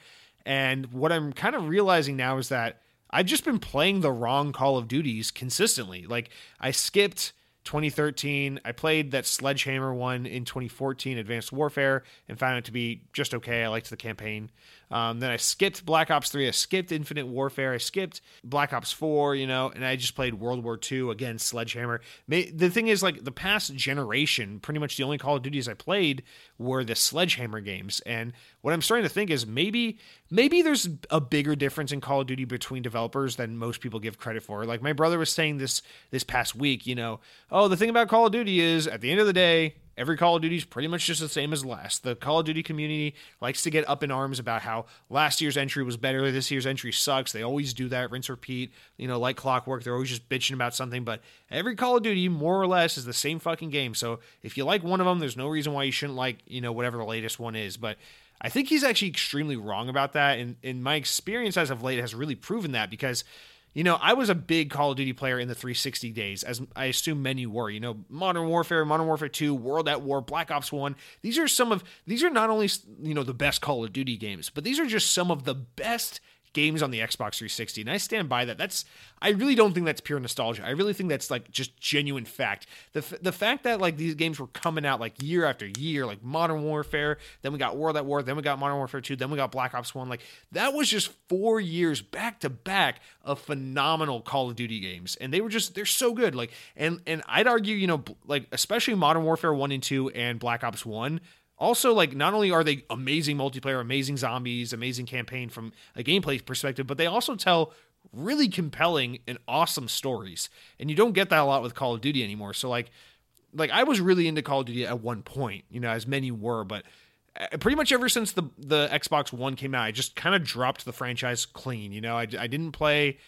And what I'm kind of realizing now is that I've just been playing the wrong Call of Duties consistently. Like I skipped 2013. I played that Sledgehammer one in 2014, Advanced Warfare, and found it to be just okay. I liked the campaign. Um, then I skipped Black Ops 3. I skipped Infinite Warfare. I skipped Black Ops 4, you know, and I just played World War II again, Sledgehammer. The thing is, like, the past generation, pretty much the only Call of Duties I played were the Sledgehammer games. And what I'm starting to think is maybe maybe there's a bigger difference in Call of Duty between developers than most people give credit for. Like my brother was saying this this past week, you know, oh, the thing about Call of Duty is at the end of the day, Every Call of Duty is pretty much just the same as last. The Call of Duty community likes to get up in arms about how last year's entry was better, this year's entry sucks. They always do that, rinse repeat, you know, like clockwork. They're always just bitching about something. But every Call of Duty, more or less, is the same fucking game. So if you like one of them, there's no reason why you shouldn't like, you know, whatever the latest one is. But I think he's actually extremely wrong about that. And in my experience as of late has really proven that because you know, I was a big Call of Duty player in the 360 days, as I assume many were. You know, Modern Warfare, Modern Warfare 2, World at War, Black Ops 1. These are some of, these are not only, you know, the best Call of Duty games, but these are just some of the best games on the Xbox 360. And I stand by that. That's I really don't think that's pure nostalgia. I really think that's like just genuine fact. The the fact that like these games were coming out like year after year, like Modern Warfare, then we got World at War, then we got Modern Warfare 2, then we got Black Ops 1. Like that was just 4 years back to back of phenomenal Call of Duty games. And they were just they're so good. Like and and I'd argue, you know, like especially Modern Warfare 1 and 2 and Black Ops 1 also like not only are they amazing multiplayer amazing zombies amazing campaign from a gameplay perspective but they also tell really compelling and awesome stories. And you don't get that a lot with call of duty anymore. So like like i was really into call of duty at one point you know as many were but uh, pretty much ever since the the xbox one came out i just kind of dropped the franchise clean you know? I, I didn't play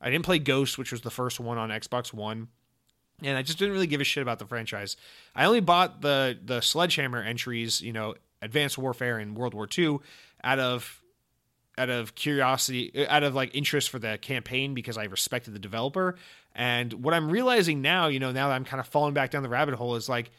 i didn't play ghost which was the first one on xbox one and I just didn't really give a shit about the franchise. I only bought the the Sledgehammer entries, you know, Advanced Warfare and World War II, out of out of curiosity, uh, out of like interest for the campaign because I respected the developer. And what I'm realizing now, you know, now that I'm kind of falling back down the rabbit hole, is like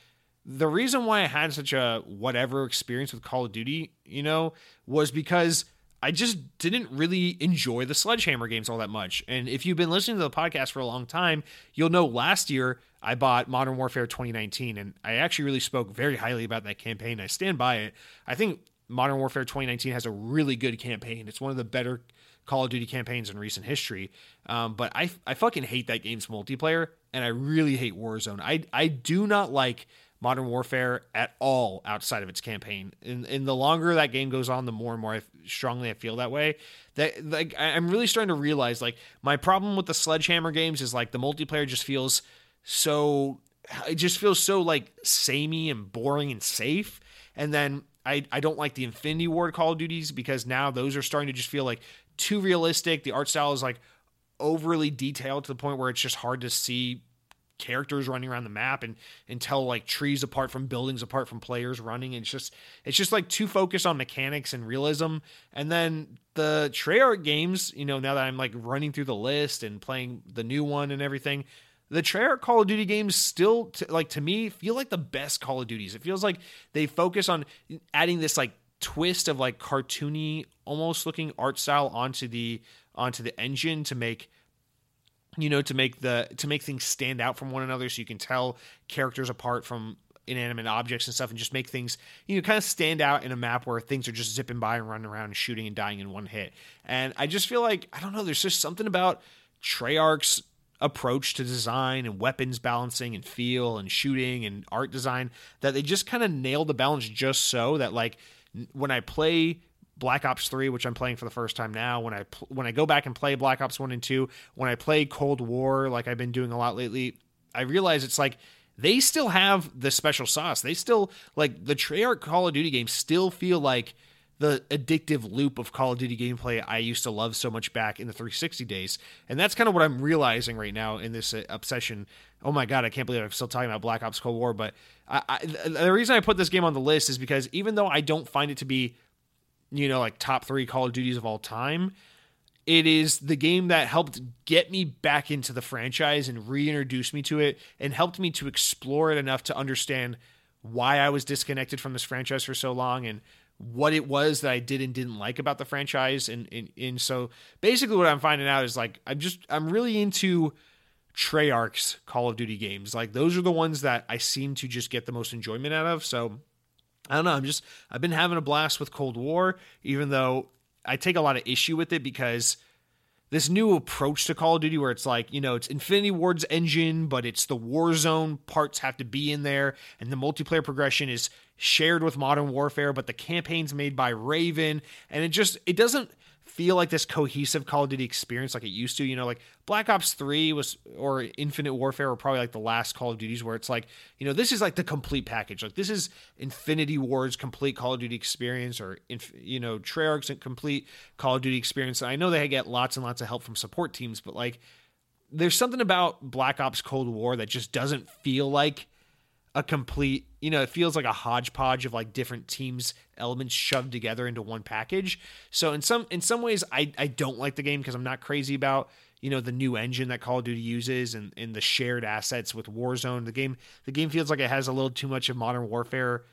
the reason why I had such a whatever experience with Call of Duty, you know, was because I just didn't really enjoy the Sledgehammer games all that much. And if you've been listening to the podcast for a long time, you'll know last year I bought Modern Warfare 2019, and I actually really spoke very highly about that campaign. I stand by it. I think Modern Warfare 2019 has a really good campaign. It's one of the better Call of Duty campaigns in recent history. Um, but I, I fucking hate that game's multiplayer, and I really hate Warzone. I, I do not like Modern Warfare at all outside of its campaign. And, and the longer that game goes on, the more and more I, strongly I feel that way. That like I'm really starting to realize like my problem with the Sledgehammer games is like the multiplayer just feels so it just feels so like samey and boring and safe. And then I, I don't like the Infinity Ward Call of Duties because now those are starting to just feel like too realistic. The art style is like overly detailed to the point where it's just hard to see characters running around the map and and tell like trees apart from buildings apart from players running. And it's just it's just like too focused on mechanics and realism. And then the Treyarch games you know now that I'm like running through the list and playing the new one and everything the Treyarch Call of Duty games still t- like to me feel like the best Call of Duties. It feels like they focus on adding this like twist of like cartoony almost looking art style onto the onto the engine to make you know to make the to make things stand out from one another so you can tell characters apart from inanimate objects and stuff and just make things you know kind of stand out in a map where things are just zipping by and running around and shooting and dying in one hit. And i just feel like i don't know there's just something about treyarch's approach to design and weapons balancing and feel and shooting and art design that they just kind of nailed the balance just so that like when i play Black Ops 3, which I'm playing for the first time now, when I pl- when I go back and play Black Ops 1 and 2, when I play Cold War like I've been doing a lot lately, I realize it's like they still have the special sauce. They still like the Treyarch Call of Duty games still feel like the addictive loop of Call of Duty gameplay I used to love so much back in the 360 days. And that's kind of what I'm realizing right now in this uh, obsession. Oh my god, I can't believe I'm still talking about Black Ops Cold War. But I, I, the reason I put this game on the list is because even though I don't find it to be, you know, like top three Call of Duties of all time, it is the game that helped get me back into the franchise and reintroduce me to it and helped me to explore it enough to understand why I was disconnected from this franchise for so long and what it was that I did and didn't like about the franchise. And, and, and so basically what I'm finding out is like, I'm just, I'm really into Treyarch's Call of Duty games. Like those are the ones that I seem to just get the most enjoyment out of. So I don't know. I'm just, I've been having a blast with Cold War, even though I take a lot of issue with it because this new approach to Call of Duty where it's like, you know, it's Infinity Ward's engine, but it's the Warzone parts have to be in there, and the multiplayer progression is shared with Modern Warfare, but the campaign's made by Raven, and it just it doesn't feel like this cohesive Call of Duty experience like it used to. You know, like Black Ops 3 was or Infinite Warfare were probably like the last Call of Duties where it's like, you know, this is like the complete package. Like this is Infinity Ward's complete Call of Duty experience or you know, Treyarch's complete Call of Duty experience. And I know they get lots and lots of help from support teams, but like there's something about Black Ops Cold War that just doesn't feel like a complete you know it feels like a hodgepodge of like different teams elements shoved together into one package. So in some in some ways i i don't like the game because i'm not crazy about you know the new engine that call of duty uses and, and the shared assets with warzone. The game the game feels like it has a little too much of modern warfare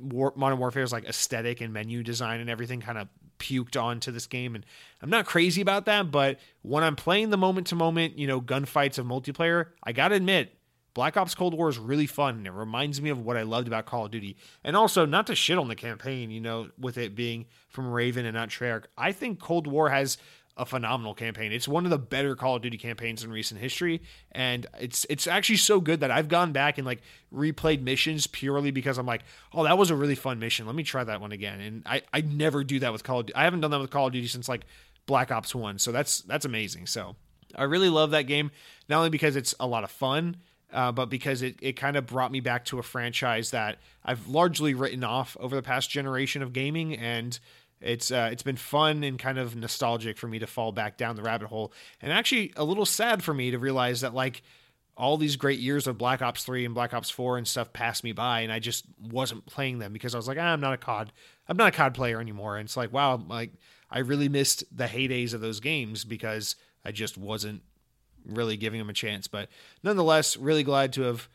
War, modern warfare's like aesthetic and menu design and everything kind of puked onto this game and i'm not crazy about that but when i'm playing the moment to moment you know gunfights of multiplayer i gotta admit Black Ops Cold War is really fun and it reminds me of what I loved about Call of Duty. And also, not to shit on the campaign, you know, with it being from Raven and not Treyarch, I think Cold War has a phenomenal campaign. It's one of the better Call of Duty campaigns in recent history, and it's it's actually so good that I've gone back and like replayed missions purely because I'm like, oh, that was a really fun mission. Let me try that one again. And I I never do that with Call of Duty. I haven't done that with Call of Duty since like Black Ops One. So that's that's amazing. So I really love that game, not only because it's a lot of fun uh, but because it, it kind of brought me back to a franchise that I've largely written off over the past generation of gaming, and it's uh, it's been fun and kind of nostalgic for me to fall back down the rabbit hole, and actually a little sad for me to realize that like all these great years of Black Ops 3 and Black Ops 4 and stuff passed me by and I just wasn't playing them because I was like, ah, I'm not a COD. I'm not a COD player anymore. And it's like, wow, like I really missed the heydays of those games because I just wasn't really giving him a chance. But nonetheless, really glad to have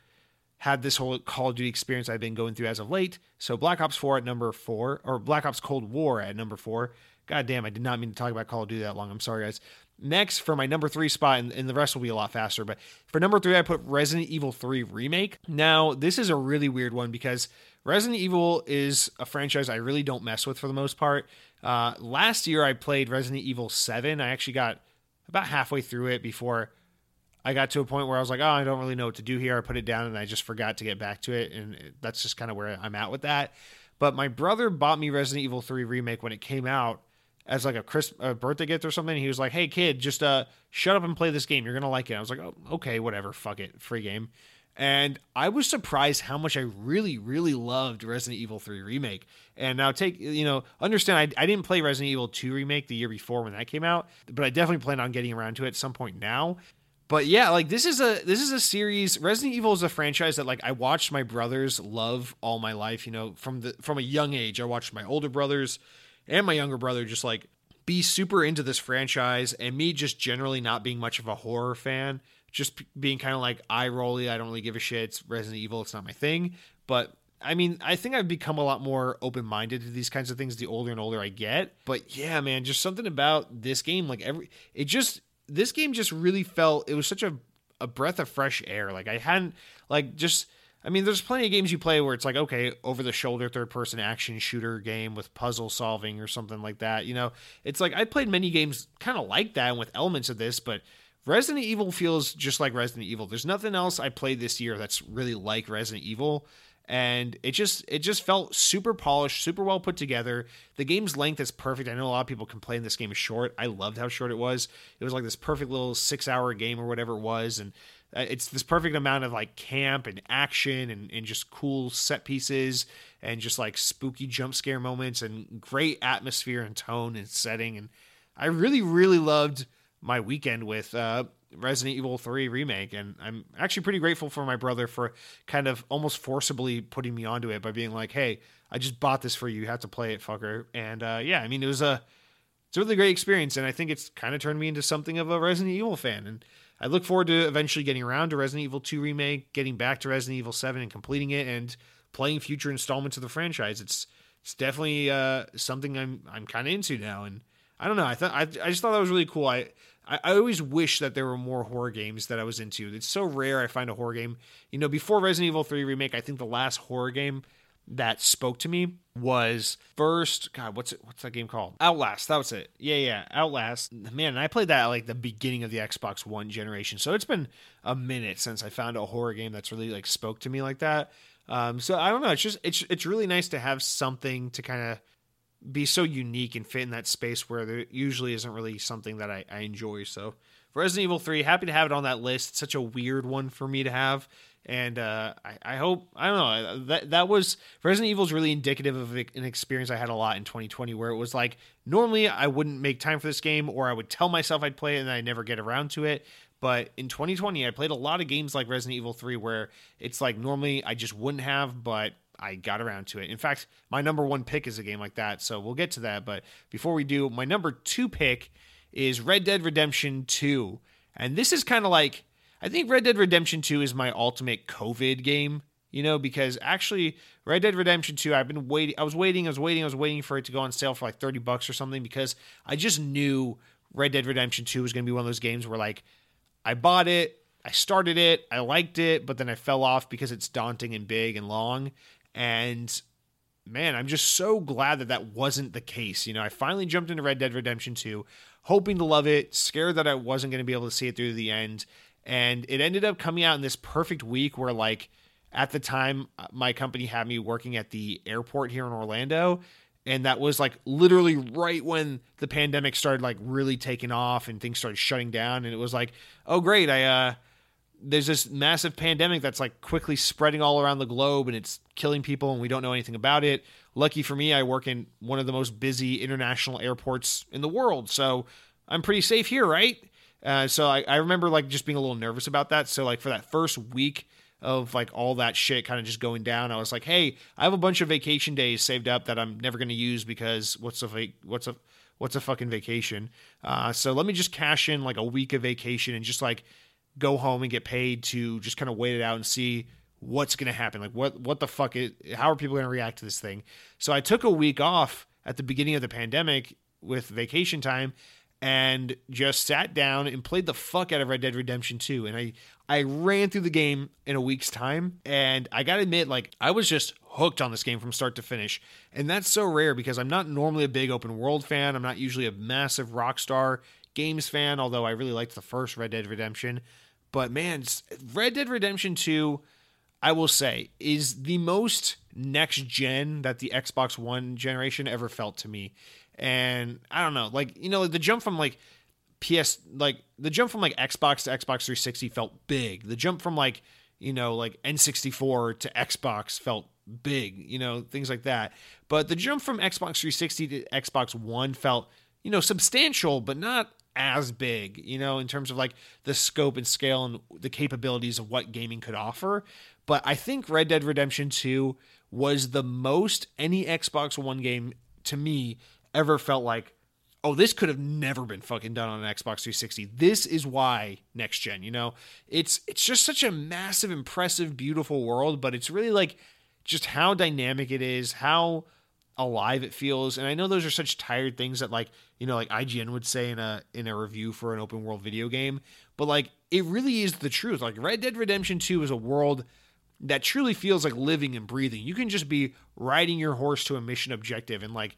had this whole Call of Duty experience I've been going through as of late. So Black Ops 4 at number four, or Black Ops Cold War at number four. God damn, I did not mean to talk about Call of Duty that long. I'm sorry, guys. Next, for my number three spot, and, and, the rest will be a lot faster, but for number three, I put Resident Evil 3 Remake. Now, this is a really weird one because Resident Evil is a franchise I really don't mess with for the most part. Uh, last year, I played Resident Evil 7. I actually got about halfway through it before I got to a point where I was like, oh, I don't really know what to do here. I put it down and I just forgot to get back to it. And that's just kind of where I'm at with that. But my brother bought me Resident Evil 3 Remake when it came out as like a Chris a birthday gift or something. He was like, "Hey kid, just uh shut up and play this game. You're gonna like it." I was like, "Oh, okay, whatever. Fuck it, free game." And I was surprised how much I really, really loved Resident Evil 3 Remake. And now take, you know, understand I, I didn't play Resident Evil 2 Remake the year before when that came out, but I definitely plan on getting around to it at some point now but yeah, like this is a this is a series. Resident Evil is a franchise that like I watched my brothers love all my life. You know, from the from a young age, I watched my older brothers and my younger brother just like be super into this franchise, and me just generally not being much of a horror fan, just being kind of like eye rolly. I don't really give a shit. It's Resident Evil. It's not my thing. But I mean, I think I've become a lot more open minded to these kinds of things the older and older I get. But yeah, man, just something about this game, like every, it just this game just really felt it was such a a breath of fresh air. Like I hadn't like just I mean, there's plenty of games you play where it's like, okay, over the shoulder third person action shooter game with puzzle solving or something like that. You know, it's like I played many games kind of like that and with elements of this, but Resident Evil feels just like Resident Evil. There's nothing else I played this year that's really like Resident Evil and it just it just felt super polished, super well put together. The game's length is perfect. I know a lot of people complain this game is short. I loved how short it was. It was like this perfect little six hour game or whatever it was, and Uh, it's this perfect amount of like camp and action and, and just cool set pieces and just like spooky jump scare moments and great atmosphere and tone and setting. And I really, really loved my weekend with uh, Resident Evil 3 remake. And I'm actually pretty grateful for my brother for kind of almost forcibly putting me onto it by being like, hey, I just bought this for you. You have to play it, fucker. And uh, yeah, I mean, it was a. It's a really great experience, and I think it's kind of turned me into something of a Resident Evil fan. And I look forward to eventually getting around to Resident Evil 2 remake, getting back to Resident Evil 7 and completing it, and playing future installments of the franchise. It's it's definitely uh, something I'm I'm kind of into now, and I don't know. I thought I, I just thought that was really cool. I, I I always wish that there were more horror games that I was into. It's so rare I find a horror game. You know, before Resident Evil 3 remake, I think the last horror game that spoke to me was first god what's it what's that game called outlast that was it yeah yeah outlast man i played that at like the beginning of the xbox one generation so it's been a minute since i found a horror game that's really like spoke to me like that um, so I don't know. It's just it's it's really nice to have something to kind of be so unique and fit in that space where there usually isn't really something that I, I enjoy. So Resident Evil 3, happy to have it on that list. It's such a weird one for me to have. And uh, I, I hope I don't know that that was Resident Evil is really indicative of an experience I had a lot in 2020 where it was like normally I wouldn't make time for this game or I would tell myself I'd play it and I never get around to it but in 2020, I played a lot of games like Resident Evil 3 where it's like normally I just wouldn't have, but I got around to it. In fact, my number one pick is a game like that. So we'll get to that. But before we do, my number two pick is Red Dead Redemption 2. And this is kind of like, I think Red Dead Redemption 2 is my ultimate COVID game, you know, because actually Red Dead Redemption 2, I've been waiting, I was waiting, I was waiting, I was waiting for it to go on sale for like 30 bucks or something because I just knew Red Dead Redemption 2 was going to be one of those games where like, I bought it, I started it, I liked it, but then I fell off because it's daunting and big and long. And man, I'm just so glad that that wasn't the case. You know, I finally jumped into Red Dead Redemption 2, hoping to love it, scared that I wasn't going to be able to see it through the end. And it ended up coming out in this perfect week where, like, at the time, uh, my company had me working at the airport here in Orlando and that was like literally right when the pandemic started like really taking off and things started shutting down and it was like oh great i uh there's this massive pandemic that's like quickly spreading all around the globe and it's killing people and we don't know anything about it lucky for me i work in one of the most busy international airports in the world so i'm pretty safe here right uh, so I, I remember like just being a little nervous about that so like for that first week of like all that shit kind of just going down. I was like, hey, I have a bunch of vacation days saved up that I'm never going to use because what's a what's a what's a fucking vacation? Uh, so let me just cash in like a week of vacation and just like go home and get paid to just kind of wait it out and see what's going to happen. Like what what the fuck is how are people going to react to this thing? So I took a week off at the beginning of the pandemic with vacation time and just sat down and played the fuck out of Red Dead Redemption 2. And I I ran through the game in a week's time, and I gotta admit, like I was just hooked on this game from start to finish, and that's so rare because I'm not normally a big open world fan. I'm not usually a massive Rockstar games fan, although I really liked the first Red Dead Redemption. But man, Red Dead Redemption 2, I will say, is the most next gen that the Xbox One generation ever felt to me. And I don't know, like, you know, like the jump from like PS like the jump from like Xbox to Xbox 360 felt big. The jump from like, you know, like N64 to Xbox felt big, you know, things like that. But the jump from Xbox 360 to Xbox One felt, you know, substantial but not as big, you know, in terms of like the scope and scale and the capabilities of what gaming could offer. But I think Red Dead Redemption 2 was the most any Xbox One game to me ever felt like oh, this could have never been fucking done on an Xbox 360. This is why next gen, you know? It's it's just such a massive, impressive, beautiful world, but it's really like just how dynamic it is, how alive it feels. And I know those are such tired things that like, you know, like IGN would say in a in a review for an open world video game, but like it really is the truth. Like Red Dead Redemption 2 is a world that truly feels like living and breathing. You can just be riding your horse to a mission objective and like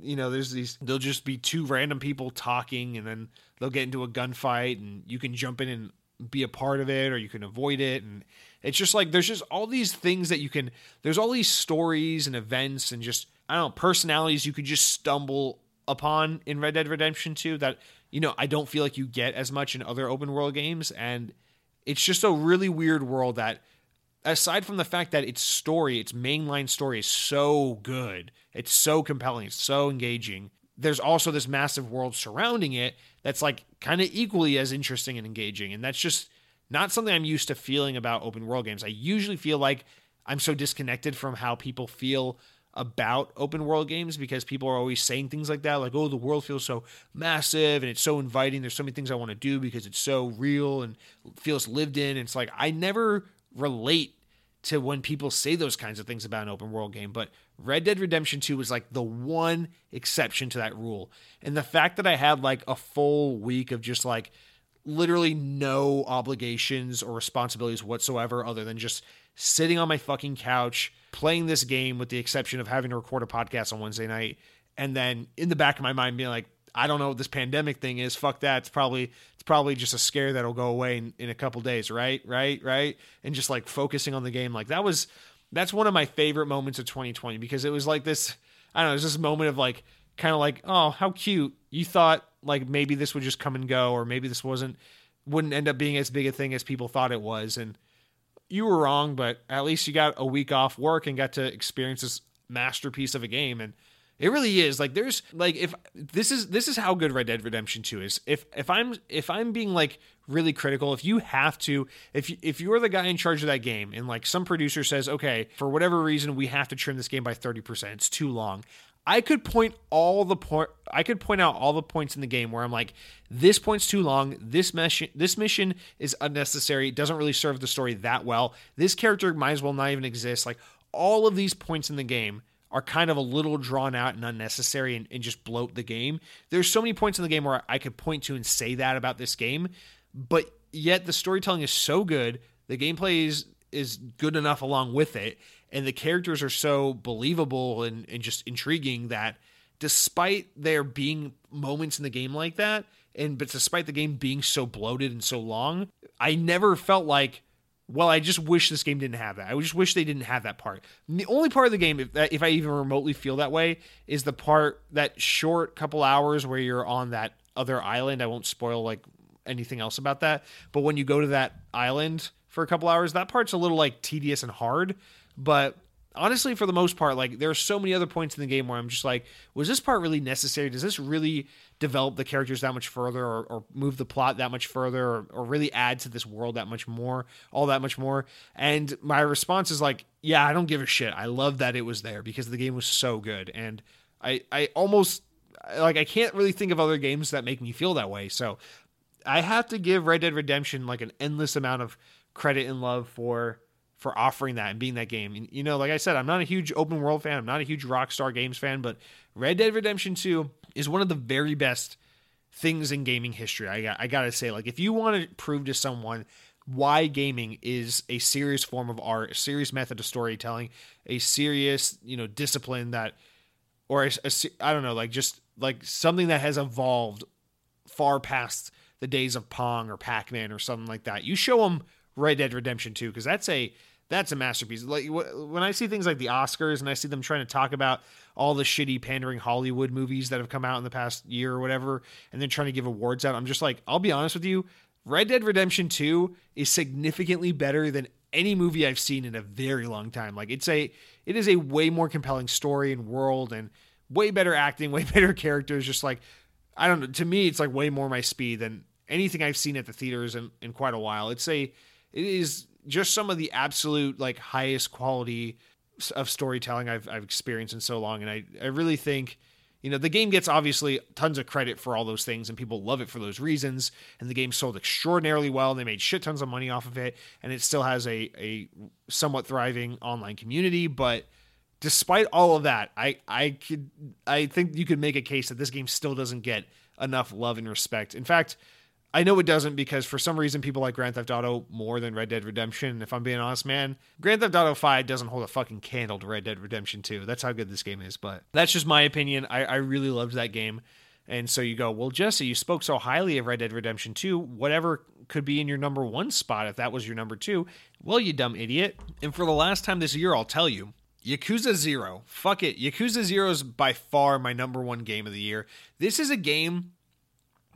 you know, there's these, they'll just be two random people talking and then they'll get into a gunfight and you can jump in and be a part of it or you can avoid it. And it's just like, there's just all these things that you can, there's all these stories and events and just, I don't know, personalities you could just stumble upon in Red Dead Redemption 2 that, you know, I don't feel like you get as much in other open world games. And it's just a really weird world that aside from the fact that its story, its mainline story is so good, it's so compelling, it's so engaging. There's also this massive world surrounding it that's like kind of equally as interesting and engaging. And that's just not something I'm used to feeling about open world games. I usually feel like I'm so disconnected from how people feel about open world games because people are always saying things like that like oh the world feels so massive and it's so inviting. There's so many things i want to do because it's so real and feels lived in. And it's like i never relate to when people say those kinds of things about an open world game but red dead redemption 2 was like the one exception to that rule. And the fact that i had like a full week of just like literally no obligations or responsibilities whatsoever other than just sitting on my fucking couch playing this game with the exception of having to record a podcast on Wednesday night and then in the back of my mind being like I don't know what this pandemic thing is. Fuck that. It's probably it's probably just a scare that'll go away in, in a couple days, right? Right? Right? And just like focusing on the game. Like that was that's one of my favorite moments of 2020 because it was like this I don't know, it was this moment of like kind of like, oh, how cute. You thought like maybe this would just come and go or maybe this wasn't wouldn't end up being as big a thing as people thought it was and you were wrong, but at least you got a week off work and got to experience this masterpiece of a game. And it really is like there's like if this is this is how good Red Dead Redemption 2 is. If if I'm if I'm being like really critical, if you have to if you, if you're the guy in charge of that game and like some producer says, "Okay, for whatever reason we have to trim this game by 30%. It's too long." I could point all the point I could point out all the points in the game where I'm like, this point's too long, this mission this mission is unnecessary, it doesn't really serve the story that well. This character might as well not even exist. Like all of these points in the game are kind of a little drawn out and unnecessary and, and just bloat the game. There's so many points in the game where I could point to and say that about this game, but yet the storytelling is so good, the gameplay is is good enough along with it and the characters are so believable and, and just intriguing that despite there being moments in the game like that and but despite the game being so bloated and so long i never felt like well i just wish this game didn't have that. I just wish they didn't have that part. And the only part of the game if, if i even remotely feel that way is the part that short couple hours where you're on that other island. I won't spoil like anything else about that. But when you go to that island for a couple hours that part's a little like tedious and hard but honestly, for the most part, like there are so many other points in the game where I'm just like, was this part really necessary? Does this really develop the characters that much further or, or move the plot that much further or, or, really add to this world that much more, all that much more? And my response is like, yeah, I don't give a shit. I love that it was there because the game was so good. And I, I almost like, I can't really think of other games that make me feel that way. So I have to give Red Dead Redemption like an endless amount of credit and love for for offering that and being that game. You know, like I said, I'm not a huge open world fan. I'm not a huge Rockstar Games fan, but Red Dead Redemption 2 is one of the very best things in gaming history. I got, I got to say, like, if you want to prove to someone why gaming is a serious form of art, a serious method of storytelling, a serious, you know, discipline that, or a, a, I don't know, like just like something that has evolved far past the days of Pong or Pac Man or something like that. You show them Red Dead Redemption 2 because that's a that's a masterpiece. Like when I see things like the Oscars and I see them trying to talk about all the shitty pandering Hollywood movies that have come out in the past year or whatever, and then trying to give awards out, I'm just like, I'll be honest with you, Red Dead Redemption 2 is significantly better than any movie I've seen in a very long time. Like it's a it is a way more compelling story and world and way better acting, [laughs] way better characters. Just like I don't know, to me, it's like way more my speed than anything I've seen at the theaters in, in quite a while. It's a it is just some of the absolute like highest quality of storytelling I've, I've experienced in so long. And I, I really think, you know, the game gets obviously tons of credit for all those things and people love it for those reasons. And the game sold extraordinarily well and they made shit tons of money off of it. And it still has a, a somewhat thriving online community. But despite all of that, I, I could, I think you could make a case that this game still doesn't get enough love and respect. In fact, I know it doesn't because for some reason people like Grand Theft Auto more than Red Dead Redemption. If I'm being honest, man, Grand Theft Auto 5 doesn't hold a fucking candle to Red Dead Redemption 2. That's how good this game is. But that's just my opinion. I, I really loved that game. And so you go, well, Jesse, you spoke so highly of Red Dead Redemption 2. Whatever could be in your number one spot if that was your number two. Well, you dumb idiot. And for the last time this year, I'll tell you. Yakuza 0. Fuck it. Yakuza 0 is by far my number one game of the year. This is a game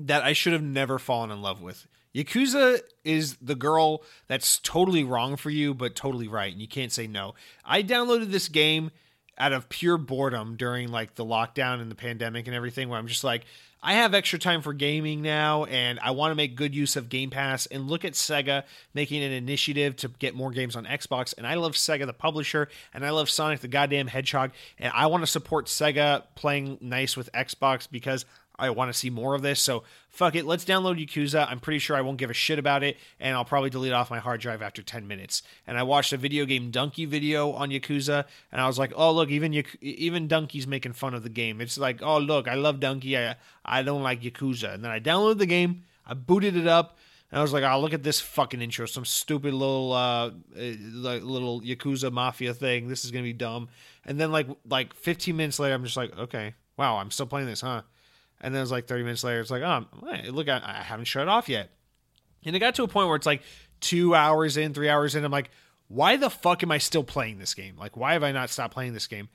that I should have never fallen in love with. Yakuza is the girl that's totally wrong for you, but totally right, and you can't say no. I downloaded this game out of pure boredom during like the lockdown and the pandemic and everything, where I'm just like, I have extra time for gaming now, and I want to make good use of Game Pass. And look at Sega making an initiative to get more games on Xbox. And I love Sega, the publisher, and I love Sonic the goddamn Hedgehog. And I want to support Sega playing nice with Xbox because I want to see more of this. So fuck it, let's download Yakuza. I'm pretty sure I won't give a shit about it, and I'll probably delete off my hard drive after 10 minutes. And I watched a video game Dunkey video on Yakuza, and I was like, oh look, even even Dunkey's making fun of the game. It's like, oh look, I love Dunkey, I I don't like Yakuza. And then I downloaded the game, I booted it up. And I was like, "Oh, look at this fucking intro! Some stupid little, uh, eh, little yakuza mafia thing. This is gonna be dumb." And then, like, like 15 minutes later, I'm just like, "Okay, wow, I'm still playing this, huh?" And then it was like 30 minutes later, it's like, oh, look, I, I haven't shut off yet. And it got to a point where it's like two hours in, three hours in. I'm like, why the fuck am I still playing this game? Like, why have I not stopped playing this game?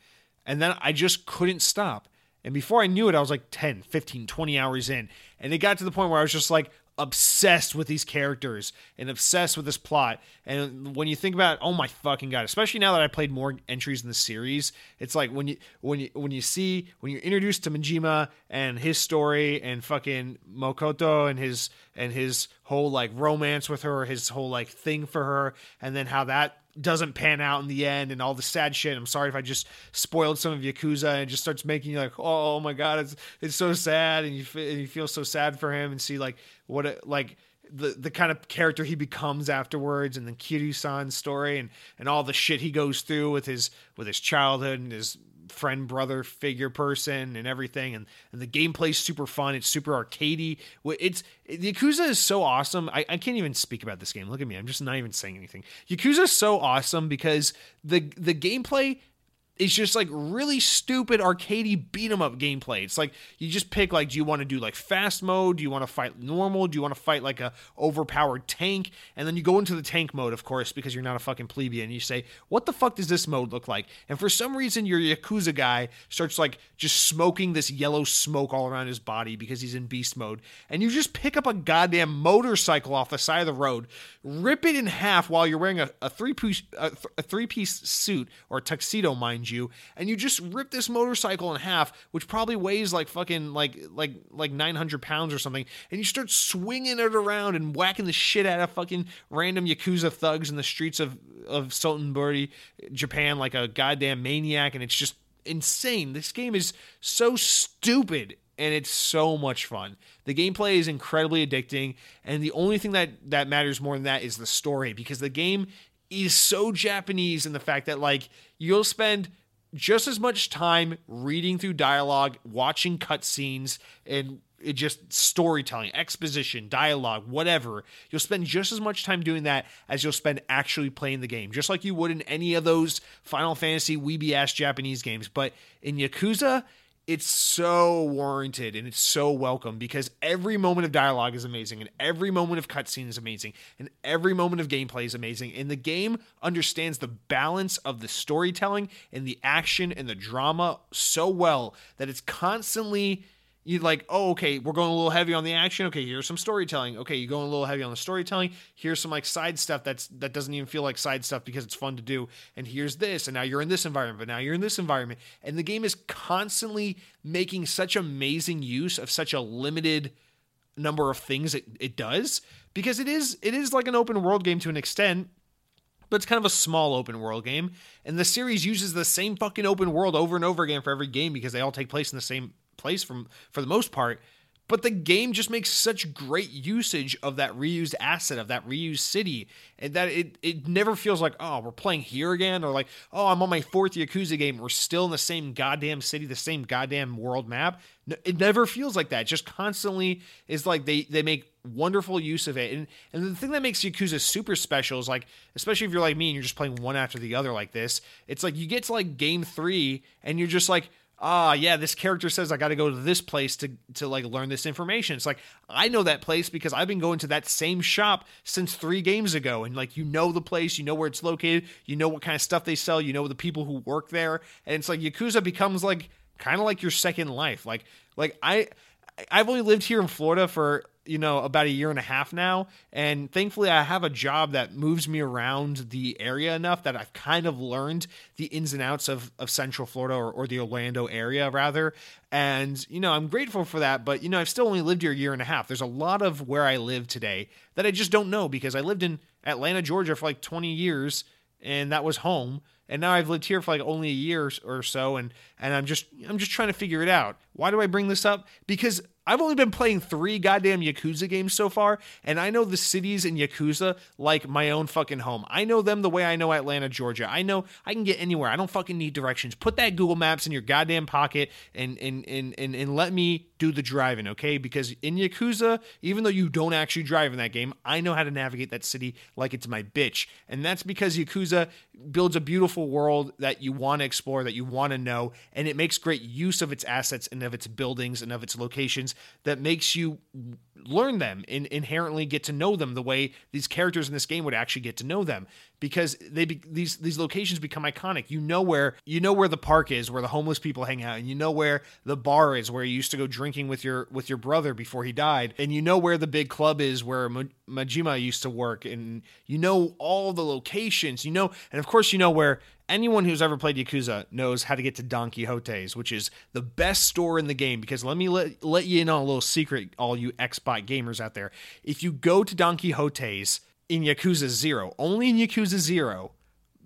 And then I just couldn't stop. And before I knew it, I was like 10, 15, 20 hours in. And it got to the point where I was just like, obsessed with these characters and obsessed with this plot. And when you think about, oh my fucking god, especially now that I played more entries in the series, it's like when you when you when you see when you're introduced to Majima and his story and fucking Makoto and his and his whole like romance with her, his whole like thing for her, and then how that doesn't pan out in the end and all the sad shit. I'm sorry if I just spoiled some of Yakuza and it just starts making you like, oh, oh my god, it's it's so sad, and you and you feel so sad for him and see like what it, like the the kind of character he becomes afterwards, and then Kiryu-san's story and and all the shit he goes through with his with his childhood and his friend brother figure person and everything. And, and the gameplay's super fun. It's super arcadey. It's the yakuza is so awesome. I, I can't even speak about this game. Look at me. I'm just not even saying anything. Yakuza is so awesome because the the gameplay it's just like really stupid arcadey beat 'em up gameplay. It's like you just pick like, do you want to do like fast mode? Do you want to fight normal? Do you want to fight like a overpowered tank? And then you go into the tank mode, of course, because you're not a fucking plebeian. You say, what the fuck does this mode look like? And for some reason, your yakuza guy starts like just smoking this yellow smoke all around his body because he's in beast mode. And you just pick up a goddamn motorcycle off the side of the road, rip it in half while you're wearing a, a three piece a, a three piece suit or tuxedo, mind you, and you just rip this motorcycle in half, which probably weighs like fucking like like like 900 pounds or something, and you start swinging it around and whacking the shit out of fucking random yakuza thugs in the streets of of Sotenbori, Japan, like a goddamn maniac, and it's just insane. This game is so stupid and it's so much fun. The gameplay is incredibly addicting, and the only thing that that matters more than that is the story because the game is so Japanese in the fact that like you'll spend just as much time reading through dialogue, watching cutscenes, and it just storytelling, exposition, dialogue, whatever. You'll spend just as much time doing that as you'll spend actually playing the game, just like you would in any of those Final Fantasy weeby ass Japanese games. But in Yakuza, it's so warranted and it's so welcome because every moment of dialogue is amazing and every moment of cutscene is amazing and every moment of gameplay is amazing. And the game understands the balance of the storytelling and the action and the drama so well that it's constantly you like, oh, okay, we're going a little heavy on the action. Okay, here's some storytelling. Okay, you're going a little heavy on the storytelling. Here's some like side stuff that's that doesn't even feel like side stuff because it's fun to do. And here's this, and now you're in this environment, but now you're in this environment. And the game is constantly making such amazing use of such a limited number of things it, it does because it is it is like an open world game to an extent but it's kind of a small open world game. And the series uses the same fucking open world over and over again for every game because they all take place in the same place from for the most part but the game just makes such great usage of that reused asset of that reused city and that it it never feels like oh we're playing here again or like oh I'm on my fourth Yakuza game. We're still in the same goddamn city the same goddamn world map. It never feels like that. It just constantly is like they they make wonderful use of it. And and the thing that makes Yakuza super special is like especially if you're like me and you're just playing one after the other like this it's like you get to like game 3 and you're just like ah yeah this character says i got to go to this place to to like learn this information. It's like i know that place because i've been going to that same shop since three games ago. And like you know the place you know where it's located you know what kind of stuff they sell you know the people who work there. And it's like yakuza becomes like kind of like your second life. Like like i I've only lived here in Florida for you know about a year and a half now and thankfully i have a job that moves me around the area enough that i've kind of learned the ins and outs of, of central florida or, or the orlando area rather. And you know i'm grateful for that but you know i've still only lived here a year and a half. There's a lot of where i live today that i just don't know because i lived in atlanta georgia for like 20 years and that was home and now I've lived here for like only a year or so and and I'm just I'm just trying to figure it out. Why do I bring this up? Because I've only been playing three goddamn Yakuza games so far, and I know the cities in Yakuza like my own fucking home. I know them the way I know Atlanta, Georgia. I know I can get anywhere. I don't fucking need directions. Put that Google Maps in your goddamn pocket and and and and, and let me do the driving, okay? Because in Yakuza, even though you don't actually drive in that game, I know how to navigate that city like it's my bitch. And that's because Yakuza builds a beautiful world that you want to explore, that you want to know, and it makes great use of its assets and of its buildings and of its locations that makes you learn them and inherently get to know them the way these characters in this game would actually get to know them because they be, these these locations become iconic. You know where you know where the park is, where the homeless people hang out, and you know where the bar is, where you used to go drinking with your with your brother before he died, and you know where the big club is, where Majima used to work, and you know all the locations. You know, and of course you know where anyone who's ever played Yakuza knows how to get to Don Quijote's, which is the best store in the game. Because let me let, let you in on a little secret, all you Xbox gamers out there. If you go to Don Quijote's in Yakuza 0, only in Yakuza 0,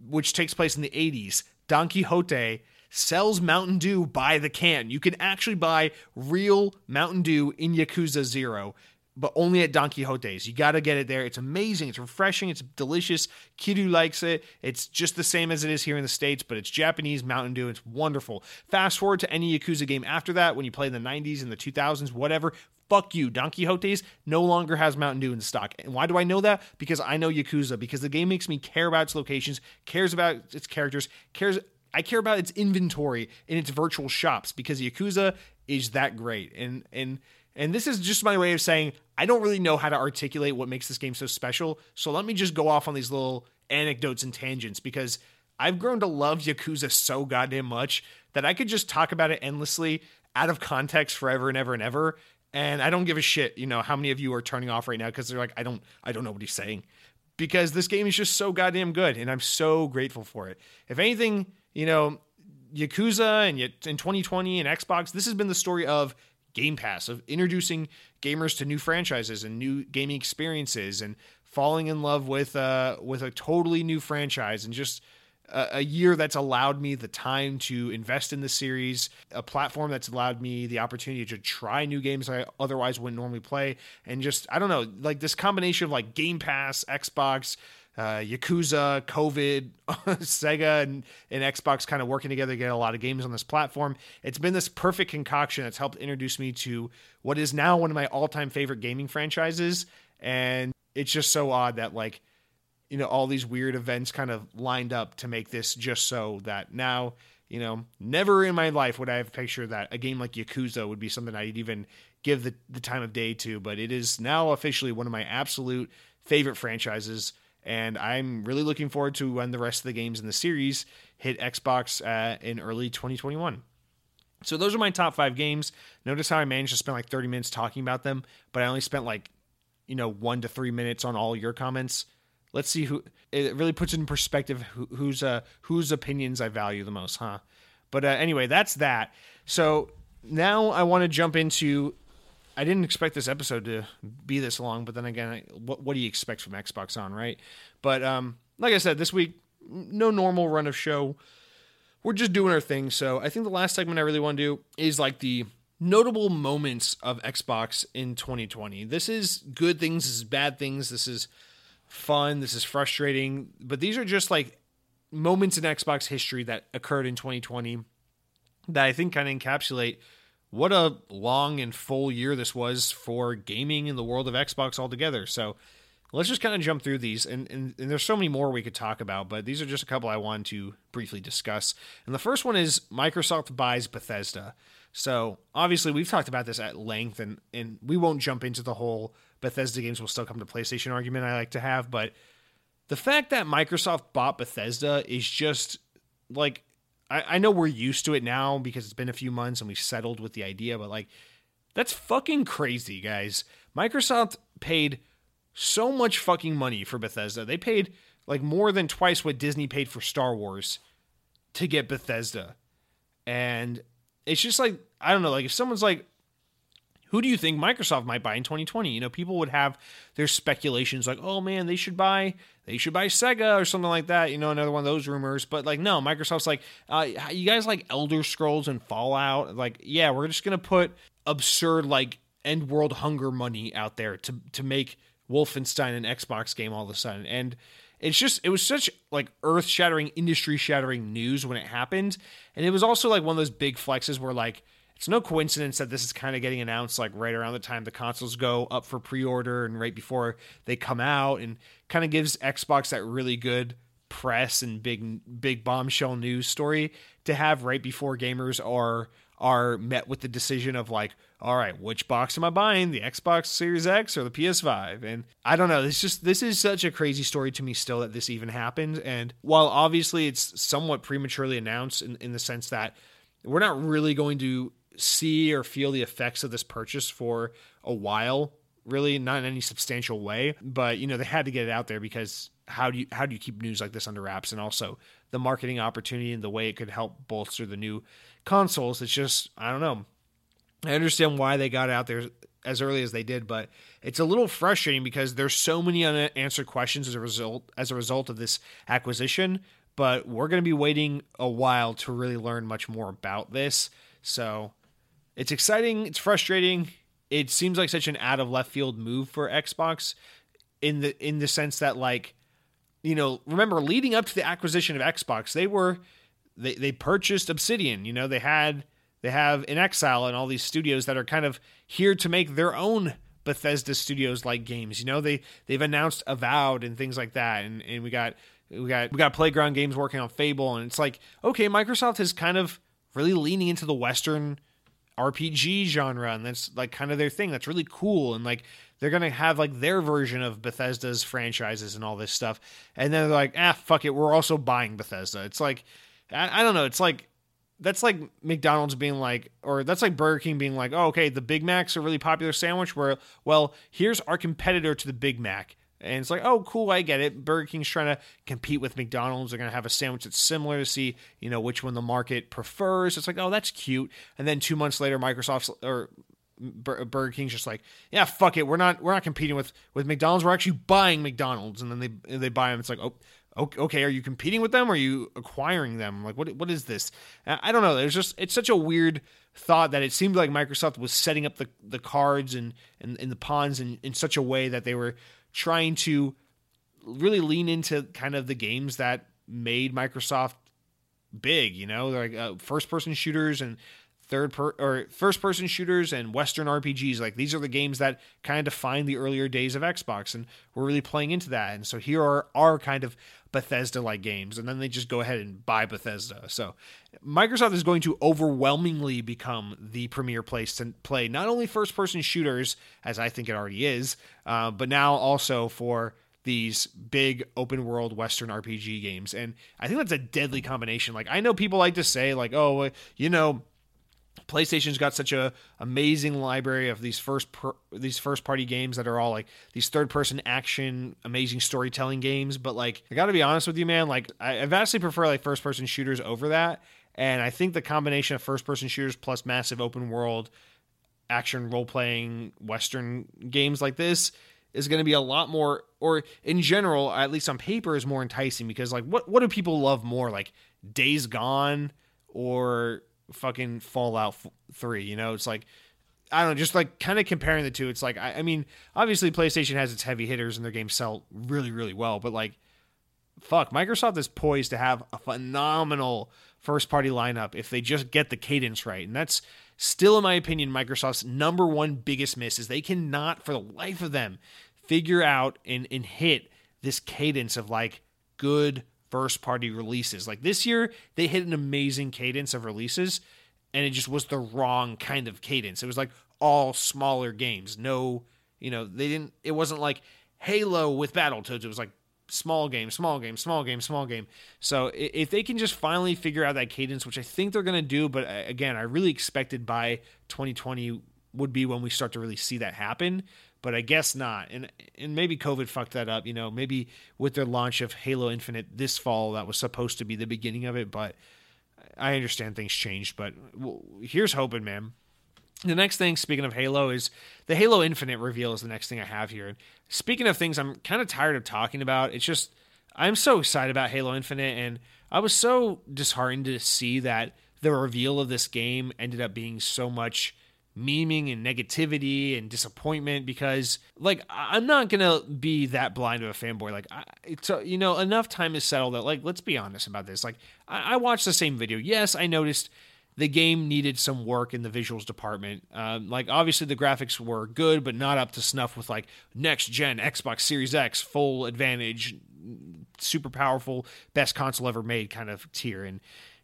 which takes place in the 80s, Don Quijote sells Mountain Dew by the can. You can actually buy real Mountain Dew in Yakuza 0 but only at Don Quijote's. You got to get it there. It's amazing. It's refreshing. It's delicious. Kiryu likes it. It's just the same as it is here in the States, but it's Japanese Mountain Dew. It's wonderful. Fast forward to any Yakuza game after that, when you play in the 90s and the 2000s, whatever. Fuck you. Don Quijote's no longer has Mountain Dew in stock. And why do I know that? Because I know Yakuza, because the game makes me care about its locations, cares about its characters, cares. I care about its inventory in its virtual shops because Yakuza is that great. And, and, and this is just my way of saying I don't really know how to articulate what makes this game so special. So let me just go off on these little anecdotes and tangents because I've grown to love Yakuza so goddamn much that I could just talk about it endlessly out of context forever and ever and ever. And I don't give a shit, you know, how many of you are turning off right now because they're like, I don't, I don't know what he's saying, because this game is just so goddamn good, and I'm so grateful for it. If anything, you know, Yakuza and in 2020 and Xbox, this has been the story of Game Pass, of introducing gamers to new franchises and new gaming experiences and falling in love with uh with a totally new franchise and just a, a year that's allowed me the time to invest in the series, a platform that's allowed me the opportunity to try new games I otherwise wouldn't normally play, and just I don't know, like this combination of like Game Pass, Xbox, uh, Yakuza, COVID, [laughs] Sega, and, and Xbox kind of working together to get a lot of games on this platform. It's been this perfect concoction that's helped introduce me to what is now one of my all time favorite gaming franchises. And it's just so odd that, like, you know, all these weird events kind of lined up to make this just so that now, you know, never in my life would I have pictured that a game like Yakuza would be something I'd even give the, the time of day to. But it is now officially one of my absolute favorite franchises and I'm really looking forward to when the rest of the games in the series hit Xbox uh, in early 2021. So those are my top five games. Notice how I managed to spend like 30 minutes talking about them, but I only spent like, you know, one to three minutes on all your comments. Let's see who it really puts in perspective who, uh, whose opinions I value the most, huh? But uh, anyway, that's that. So now I want to jump into I didn't expect this episode to be this long, but then again, I, what what do you expect from Xbox On, right? But um, like I said, this week no normal run of show. We're just doing our thing. So I think the last segment I really want to do is like the notable moments of Xbox in 2020. This is good things, this is bad things, this is fun, this is frustrating, but these are just like moments in Xbox history that occurred in 2020 that I think kind of encapsulate what a long and full year this was for gaming in the world of Xbox altogether. So let's just kind of jump through these. And, and, and, there's so many more we could talk about, but these are just a couple I wanted to briefly discuss. And the first one is Microsoft buys Bethesda. So obviously we've talked about this at length and, and we won't jump into the whole Bethesda games will still come to PlayStation argument I like to have, but the fact that Microsoft bought Bethesda is just like I, I know we're used to it now because it's been a few months and we've settled with the idea, but like That's fucking crazy, guys. Microsoft paid so much fucking money for Bethesda. They paid like more than twice what Disney paid for Star Wars to get Bethesda. And it's just like, I don't know, like if someone's like, who do you think Microsoft might buy in 2020? You know, people would have their speculations like, oh man, they should buy, they should buy Sega or something like that. You know, another one of those rumors. But like, no, Microsoft's like, uh, you guys like Elder Scrolls and Fallout? Like, yeah, we're just gonna put absurd like end world hunger money out there to to make Wolfenstein an Xbox game all of a sudden. And it's just it was such like earth shattering, industry shattering news when it happened. And it was also like one of those big flexes where like it's no coincidence that this is kind of getting announced like right around the time the consoles go up for pre-order and right before they come out and kind of gives Xbox that really good press and big big bombshell news story to have right before gamers are are met with the decision of like all right which box am i buying? The xbox series x or the ps5 and i don't know this just this is such a crazy story to me still that this even happened and while obviously it's somewhat prematurely announced in, in the sense that we're not really going to see or feel the effects of this purchase for a while really not in any substantial way but you know they had to get it out there because how do you how do you keep news like this under wraps? And also the marketing opportunity and the way it could help bolster the new consoles it's just i don't know. I understand why they got out there as early as they did but it's a little frustrating because there's so many unanswered questions as a result as a result of this acquisition but we're going to be waiting a while to really learn much more about this. So it's exciting. It's frustrating. It seems like such an out of left field move for Xbox, in the in the sense that like, you know, remember leading up to the acquisition of Xbox, they were they they purchased Obsidian. You know, they had they have inXile and all these studios that are kind of here to make their own Bethesda studios like games. You know, they they've announced Avowed and things like that, and and we got we got we got Playground Games working on Fable, and it's like okay, Microsoft is kind of really leaning into the Western RPG genre, and that's like kind of their thing. That's really cool, and like they're gonna have like their version of Bethesda's franchises and all this stuff. And then they're like, ah, fuck it, we're also buying Bethesda. It's like, I, I don't know. It's like that's like McDonald's being like, or that's like Burger King being like, oh, okay, the Big Mac's a really popular sandwich. Where, well, here's our competitor to the Big Mac. And it's like, oh, cool, I get it. Burger King's trying to compete with McDonald's. They're going to have a sandwich that's similar to see, you know, which one the market prefers. It's like, oh, that's cute. And then two months later, Microsoft's or Burger King's just like, yeah, fuck it. We're not we're not competing with with McDonald's. We're actually buying McDonald's. And then they they buy them. It's like, oh, okay, are you competing with them? Or are you acquiring them? Like, what what is this? I don't know. There's just it's such a weird thought that it seemed like Microsoft was setting up the the cards and and, and the pawns in, in such a way that they were trying to really lean into kind of the games that made Microsoft big, you know, like uh, first person shooters and third per or first person shooters and western RPGs like these are the games that kind of define the earlier days of Xbox and we're really playing into that. And so here are our kind of Bethesda like games and then they just go ahead and buy Bethesda. So Microsoft is going to overwhelmingly become the premier place to play not only first person shooters as I think it already is uh, but now also for these big open world western RPG games. And I think that's a deadly combination. Like I know people like to say like oh you know PlayStation's got such a amazing library of these first per, these first party games that are all like these third person action, amazing storytelling games. But like, I got to be honest with you, man. Like, I, I vastly prefer like first person shooters over that. And I think the combination of first person shooters plus massive open world action role playing Western games like this is going to be a lot more, or in general, at least on paper, is more enticing because like, what what do people love more? Like Days Gone or fucking Fallout 3. You know, it's like I don't know, just like kind of comparing the two. It's like I, I, mean, obviously PlayStation has its heavy hitters and their games sell really, really well, but like, fuck, Microsoft is poised to have a phenomenal first party lineup if they just get the cadence right, and that's still, in my opinion, Microsoft's number one biggest miss is they cannot, for the life of them, figure out and and hit this cadence of like good first party releases. Like this year, they hit an amazing cadence of releases, and it just was the wrong kind of cadence. It was like all smaller games. No, you know, they didn't, it wasn't like Halo with Battletoads. It was like small game, small game, small game, small game. So if they can just finally figure out that cadence, which I think they're going to do, but uh, again, I really expected by 2020 would be when we start to really see that happen. But I guess not, and and maybe COVID fucked that up. You know, maybe with their launch of Halo Infinite this fall, that was supposed to be the beginning of it. But I understand things changed. But here's hoping, man. The next thing, speaking of Halo, is the Halo Infinite reveal is the next thing I have here. Speaking of things I'm kind of tired of talking about, it's just I'm so excited about Halo Infinite, and I was so disheartened to see that the reveal of this game ended up being so much memeing and negativity and disappointment because like I'm not gonna be that blind of a fanboy like I, it's uh, you know enough time is settled that like let's be honest about this like I, I watched the same video yes I noticed the game needed some work in the visuals department. Um, like obviously the graphics were good, but not up to snuff with like next gen Xbox Series X, full advantage, super powerful, best console ever made kind of tier. And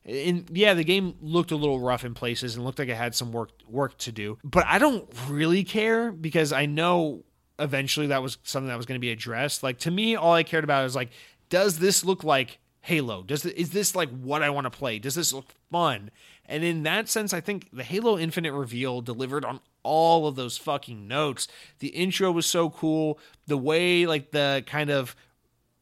and yeah, the game looked a little rough in places and looked like it had some work work to do. But I don't really care because I know eventually that was something that was going to be addressed. Like to me, all I cared about is like, does this look like Halo? Does is this like what I want to play? Does this look fun? And in that sense, I think the Halo Infinite reveal delivered on all of those fucking notes. The intro was so cool. The way like the kind of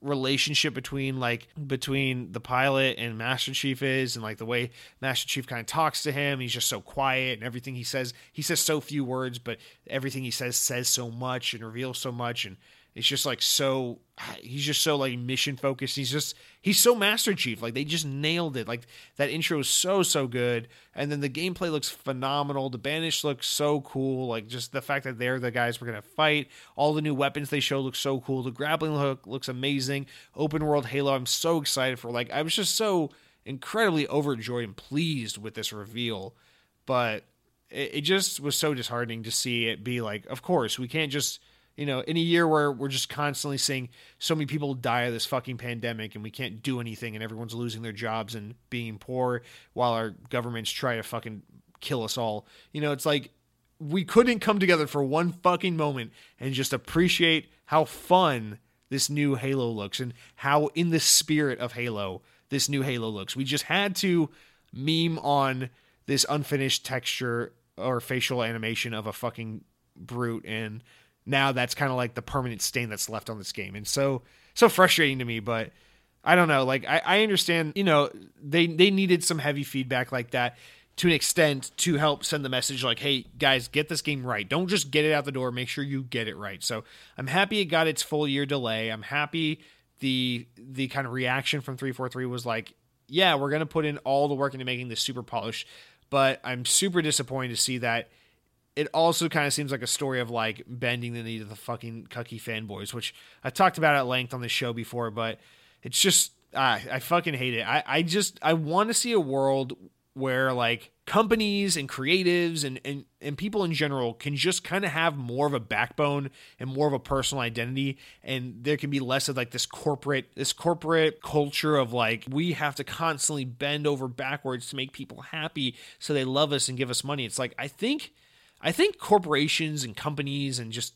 relationship between like between the pilot and Master Chief is and like the way Master Chief kind of talks to him. He's just so quiet and everything he says he says so few words but everything he says says so much and reveals so much and it's just like so [sighs] he's just so like mission focused he's just he's so master chief. Like they just nailed it. Like that intro is so so good. And then the gameplay looks phenomenal. The banish looks so cool. Like just the fact that they're the guys we're gonna fight. All the new weapons they show look so cool. The grappling hook looks amazing. Open world halo i'm so excited for. Like i was just so incredibly overjoyed and pleased with this reveal. But it, it just was so disheartening to see it be like of course we can't just you know, in a year where we're just constantly seeing so many people die of this fucking pandemic and we can't do anything and everyone's losing their jobs and being poor while our governments try to fucking kill us all. You know, it's like we couldn't come together for one fucking moment and just appreciate how fun this new Halo looks and how in the spirit of Halo this new Halo looks. We just had to meme on this unfinished texture or facial animation of a fucking brute and now that's kind of like the permanent stain that's left on this game. And so so frustrating to me, but I don't know. Like I, I understand, you know, they they needed some heavy feedback like that to an extent to help send the message like, hey guys, get this game right. Don't just get it out the door. Make sure you get it right. So I'm happy it got its full year delay. I'm happy the the kind of reaction from 343 was like, yeah, we're gonna put in all the work into making this super polished. But I'm super disappointed to see that it also kind of seems like a story of like bending the knee to the fucking cucky fanboys, which I talked about at length on the show before, but it's just ah, I fucking hate it. I, I just I want to see a world where like companies and creatives and, and, and people in general can just kind of have more of a backbone and more of a personal identity and there can be less of like this corporate this corporate culture of like we have to constantly bend over backwards to make people happy so they love us and give us money it's like i think I think corporations and companies and just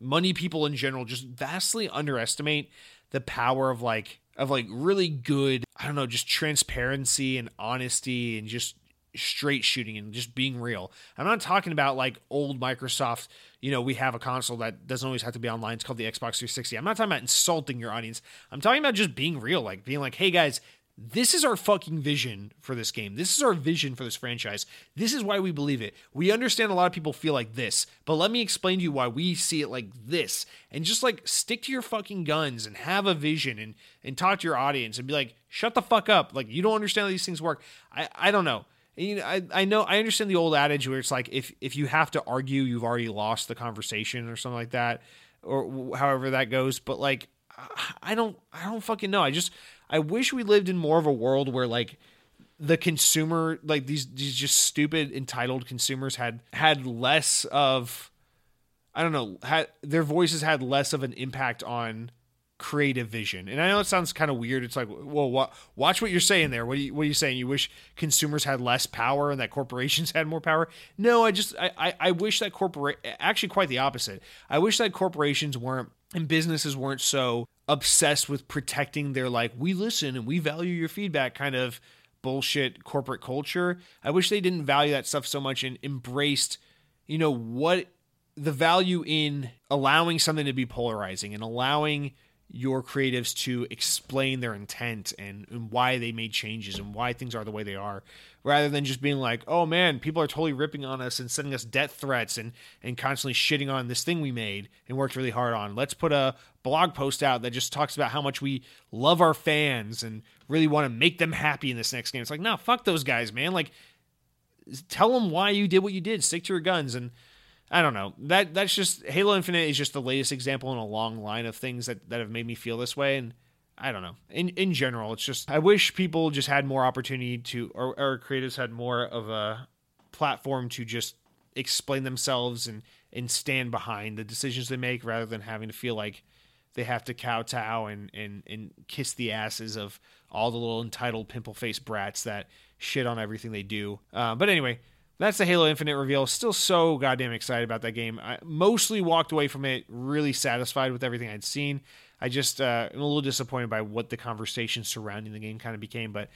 money people in general just vastly underestimate the power of like of like really good, I don't know, just transparency and honesty and just straight shooting and just being real. I'm not talking about like old Microsoft, you know, we have a console that doesn't always have to be online. It's called the Xbox 360. I'm not talking about insulting your audience. I'm talking about just being real, like being like, hey guys, this is our fucking vision for this game. This is our vision for this franchise. This is why we believe it. We understand a lot of people feel like this, but let me explain to you why we see it like this. And just like stick to your fucking guns and have a vision and and talk to your audience and be like, shut the fuck up. Like you don't understand how these things work. I I don't know. You know, I, I know I understand the old adage where it's like if if you have to argue, you've already lost the conversation or something like that, or however that goes. But like, I don't I don't fucking know. I just I wish we lived in more of a world where like the consumer like these these just stupid entitled consumers had had less of I don't know, had their voices had less of an impact on creative vision. And I know it sounds kind of weird. It's like, well, what, watch what you're saying there. What are, you, what are you saying? You wish consumers had less power and that corporations [laughs] had more power? No, I just I I, I wish that corporate actually quite the opposite. I wish that corporations weren't and businesses weren't so obsessed with protecting their like we listen and we value your feedback kind of bullshit corporate culture. I wish they didn't value that stuff so much and embraced you know, what the value in allowing something to be polarizing and allowing your creatives to explain their intent and, and, why they made changes and why things are the way they are rather than just being like oh man people are totally ripping on us and sending us death threats and and constantly shitting on this thing we made and worked really hard on. Let's put a blog post out that just talks about how much we love our fans and really want to make them happy in this next game. It's like no fuck those guys man. Like tell them why you did what you did. Stick to your guns. And I don't know. That that's just Halo Infinite is just the latest example in a long line of things that, that have made me feel this way. And I don't know. In in general, it's just I wish people just had more opportunity to or, or creatives had more of a platform to just explain themselves and and stand behind the decisions they make rather than having to feel like they have to kowtow and and and kiss the asses of all the little entitled pimple faced brats that shit on everything they do. Uh, but anyway, that's the Halo Infinite reveal. Still so goddamn excited about that game. I mostly walked away from it really satisfied with everything I'd seen. I just uh, am a little disappointed by what the conversation surrounding the game kind of became, but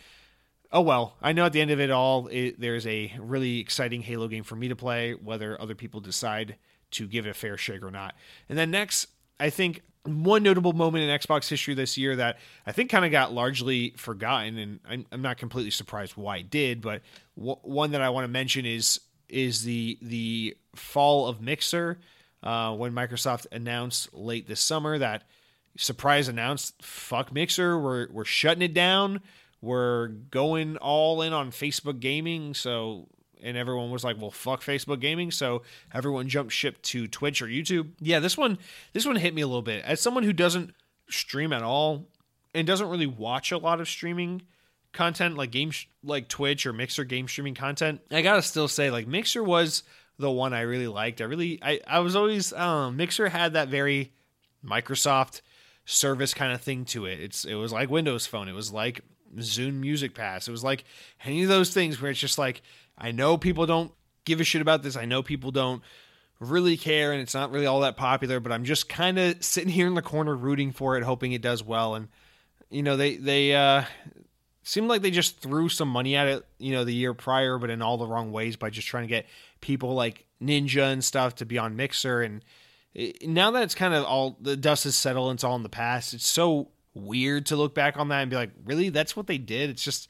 oh well. I know at the end of it all, it, there's a really exciting Halo game for me to play, whether other people decide to give it a fair shake or not. And then next, I think one notable moment in Xbox history this year that I think kind of got largely forgotten, and I'm, I'm, not completely surprised why it did, but w- one that I want to mention is is the the fall of Mixer uh, when Microsoft announced late this summer that surprise announced fuck Mixer, we're we're shutting it down, we're going all in on Facebook gaming, so and everyone was like, "Well, fuck Facebook gaming." So everyone jumped ship to Twitch or YouTube. Yeah, this one this one hit me a little bit. As someone who doesn't stream at all and doesn't really watch a lot of streaming content like game sh- like Twitch or Mixer game streaming content, I got to still say like Mixer was the one I really liked. I really I I was always um Mixer had that very Microsoft service kind of thing to it. It's it was like Windows Phone. It was like Zune Music Pass. It was like any of those things where it's just like I know people don't give a shit about this. I know people don't really care and it's not really all that popular, but I'm just kind of sitting here in the corner rooting for it, hoping it does well. And, you know, they, they, uh, seemed like they just threw some money at it, you know, the year prior, but in all the wrong ways by just trying to get people like Ninja and stuff to be on Mixer. And it, now that it's kind of all the dust has settled and it's all in the past, it's so weird to look back on that and be like, really, that's what they did. It's just,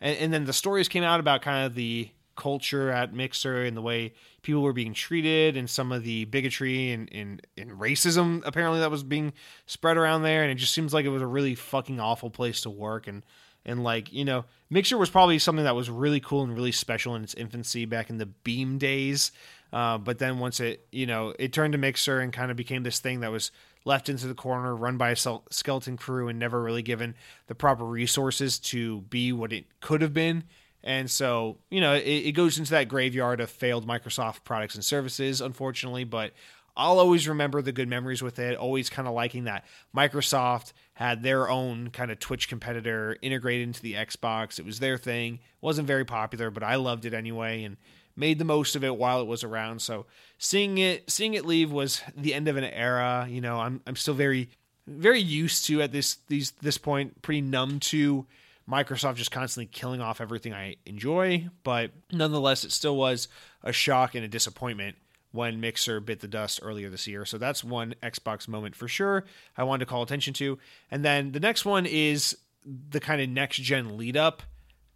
and, and then the stories came out about kind of the culture at Mixer and the way people were being treated and some of the bigotry and, and, and racism apparently that was being spread around there. And it just seems like it was a really fucking awful place to work. And, and like, you know, Mixer was probably something that was really cool and really special in its infancy back in the Beam days. Uh, but then once it, you know, it turned to Mixer and kind of became this thing that was left into the corner, run by a skeleton crew, and never really given the proper resources to be what it could have been. And so, you know, it, it, goes into that graveyard of failed Microsoft products and services, unfortunately. But I'll always remember the good memories with it, always kind of liking that Microsoft had their own kind of Twitch competitor integrated into the Xbox. It was their thing. It wasn't very popular, but I loved it anyway and made the most of it while it was around. So seeing it seeing it leave was the end of an era. You know, I'm I'm still very very used to at this these this point, pretty numb to Microsoft just constantly killing off everything I enjoy, but nonetheless, it still was a shock and a disappointment when Mixer bit the dust earlier this year. So that's one Xbox moment for sure I wanted to call attention to. And then the next one is the kind of next gen lead up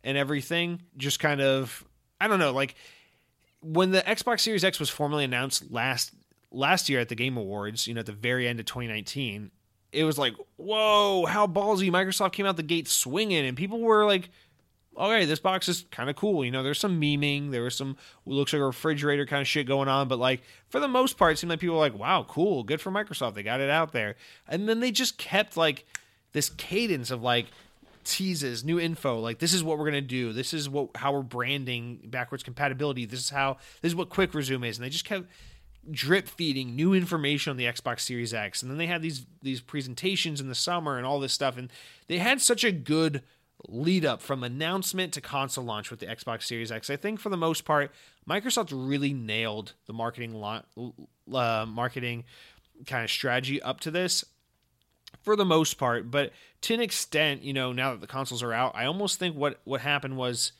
and everything. Just kind of, I don't know, like when the Xbox Series X was formally announced last last year at the Game Awards, you know, at the very end of 2019, it was like, whoa, how ballsy Microsoft came out the gate swinging, and people were like, okay, this box is kind of cool. You know, there's some memeing, there was some looks like a refrigerator kind of shit going on, but like for the most part, it seemed like people were like, wow, cool, good for Microsoft, they got it out there, and then they just kept like this cadence of like teases, new info, like this is what we're gonna do, this is what how we're branding backwards compatibility, this is how this is what quick resume is, and they just kept drip feeding new information on the Xbox Series X. And then they had these these presentations in the summer and all this stuff and they had such a good lead up from announcement to console launch with the Xbox Series X. I think for the most part Microsoft really nailed the marketing uh, marketing kind of strategy up to this for the most part, but to an extent, you know, now that the consoles are out, I almost think what what happened was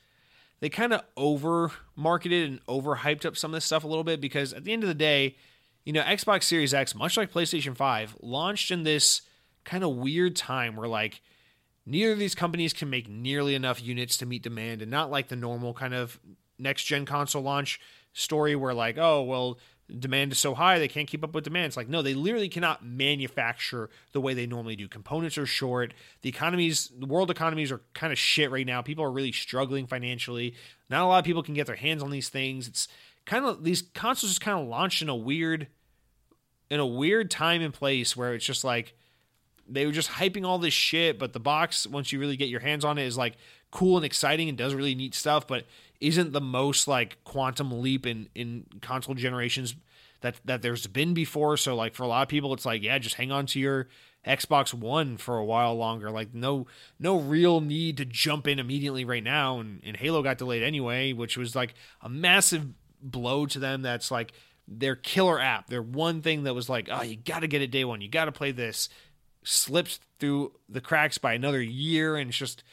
they kind of over marketed and over hyped up some of this stuff a little bit because at the end of the day, you know, Xbox Series X, much like PlayStation 5, launched in this kind of weird time where like neither of these companies can make nearly enough units to meet demand and not like the normal kind of next gen console launch story where like, oh, well, demand is so high they can't keep up with demand. It's like no, they literally cannot manufacture the way they normally do. Components are short. The economies, the world economies are kind of shit right now. People are really struggling financially. Not a lot of people can get their hands on these things. It's kind of these consoles just kind of launched in a weird in a weird time and place where it's just like they were just hyping all this shit, but the box once you really get your hands on it is like cool and exciting and does really neat stuff, but isn't the most like quantum leap in in console generations that that there's been before. So like for a lot of people, it's like yeah, just hang on to your Xbox One for a while longer. Like no no real need to jump in immediately right now. And, and Halo got delayed anyway, which was like a massive blow to them. That's like their killer app. Their one thing that was like, oh, you got to get it day one. You got to play this. Slips through the cracks by another year, and it's just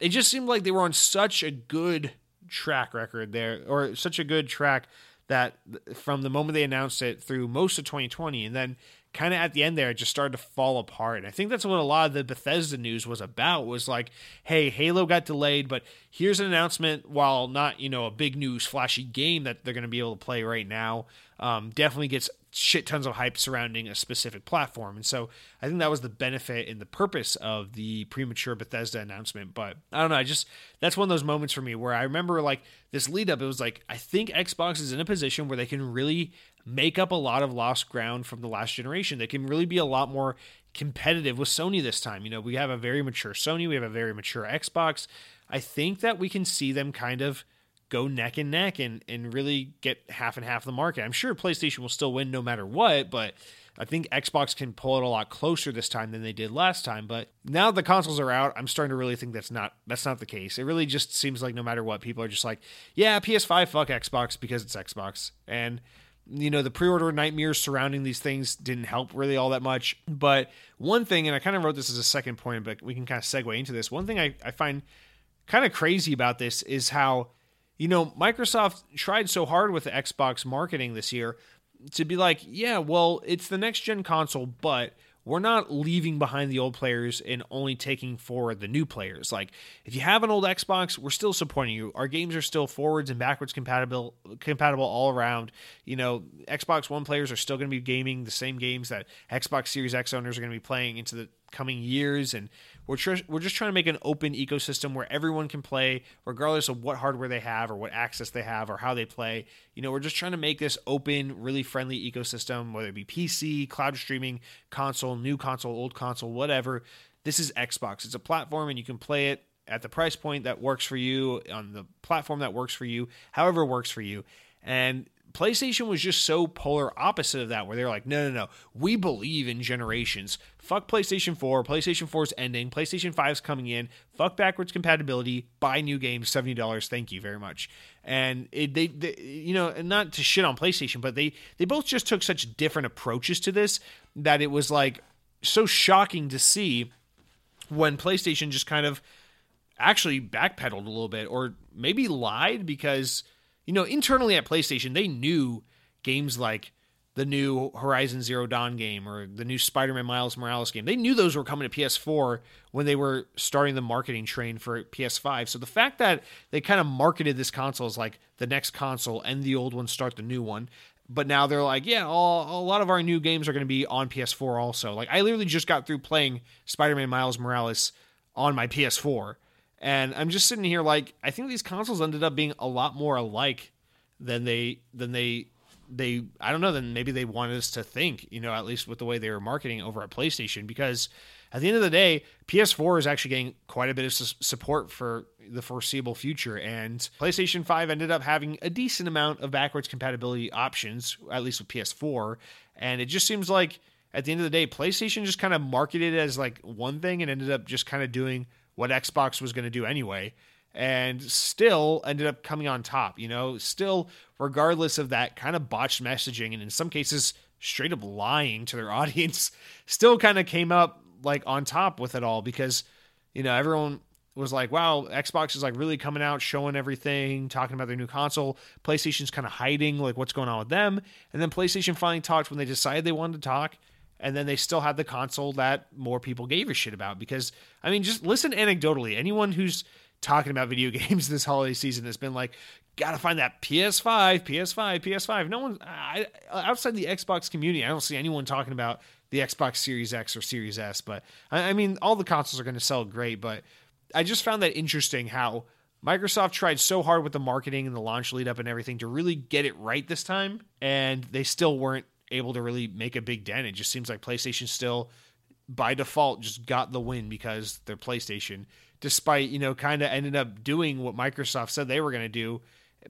it just seemed like they were on such a good track record there, or such a good track that from the moment they announced it through most of 2020, and then kind of at the end there, it just started to fall apart. And I think that's what a lot of the Bethesda news was about. Was like, hey, Halo got delayed, but here's an announcement. While not you know a big news flashy game that they're going to be able to play right now, um, definitely gets shit tons of hype surrounding a specific platform. And so I think that was the benefit and the purpose of the premature Bethesda announcement. But I don't know. I just, that's one of those moments for me where I remember like this lead up, it was like, I think Xbox is in a position where they can really make up a lot of lost ground from the last generation. They can really be a lot more competitive with Sony this time. You know, we have a very mature Sony, we have a very mature Xbox. I think that we can see them kind of go neck and neck and and really get half and half the market. I'm sure PlayStation will still win no matter what, but I think Xbox can pull it a lot closer this time than they did last time. But now the consoles are out, I'm starting to really think that's not that's not the case. It really just seems like no matter what, people are just like, yeah, PS5 fuck Xbox because it's Xbox. And you know, the pre-order nightmares surrounding these things didn't help really all that much. But one thing, and I kind of wrote this as a second point, but we can kind of segue into this. One thing I, I find kind of crazy about this is how you know, Microsoft tried so hard with the Xbox marketing this year to be like, yeah, well, it's the next gen console, but we're not leaving behind the old players and only taking forward the new players. Like, if you have an old Xbox, we're still supporting you. Our games are still forwards and backwards compatible, compatible all around. You know, Xbox One players are still going to be gaming the same games that Xbox Series X owners are going to be playing into the coming years, and we're tr- we're just trying to make an open ecosystem where everyone can play, regardless of what hardware they have or what access they have or how they play. You know, we're just trying to make this open, really friendly ecosystem, whether it be PC, cloud streaming, console, new console, old console, whatever. This is Xbox. It's a platform, and you can play it at the price point that works for you on the platform that works for you, however works for you. And PlayStation was just so polar opposite of that, where they're like, no, no, no, we believe in generations. Fuck PlayStation 4. PlayStation 4 is ending. PlayStation 5 is coming in. Fuck backwards compatibility. Buy new games, $70. Thank you very much. And it, they, they, you know, not to shit on PlayStation, but they, they both just took such different approaches to this that it was like so shocking to see when PlayStation just kind of actually backpedaled a little bit or maybe lied because you know, internally at PlayStation, they knew games like the new Horizon Zero Dawn game or the new Spider Man Miles Morales game. They knew those were coming to PS4 when they were starting the marketing train for PS5. So the fact that they kind of marketed this console as like the next console and the old one start the new one. But now they're like, yeah, all, a lot of our new games are going to be on PS4 also. Like, I literally just got through playing Spider Man Miles Morales on my PS4. And I'm just sitting here like I think these consoles ended up being a lot more alike than they than they they I don't know than maybe they wanted us to think, you know, at least with the way they were marketing over at PlayStation. Because at the end of the day, PS4 is actually getting quite a bit of su- support for the foreseeable future. And PlayStation 5 ended up having a decent amount of backwards compatibility options at least with PS4 and it just seems like at the end of the day PlayStation just kind of marketed it as like one thing and ended up just kind of doing what Xbox was going to do anyway, and still ended up coming on top. You know, still, regardless of that kind of botched messaging, and in some cases, straight up lying to their [laughs] audience, still kind of came up like on top with it all because, you know, everyone was like, wow, Xbox is like really coming out, showing everything, talking about their new console. PlayStation's kind of hiding like what's going on with them. And then PlayStation finally talked when they decided they wanted to talk. And then they still had the console that more people gave a shit about. Because, I mean, just listen anecdotally. Anyone who's talking about video [laughs] games this holiday season has been like, gotta find that PS5, PS5, PS5. No one, I, outside the Xbox community, I don't see anyone talking about the Xbox Series X or Series S. But, I, I mean, all the consoles are going to sell great. But, I just found that interesting how Microsoft tried so hard with the marketing and the launch lead up and everything to really get it right this time, and they still weren't able to really make a big dent. It just seems like PlayStation still, by default, just got the win because they're PlayStation, despite, you know, kind of ended up doing what Microsoft said they were going to do,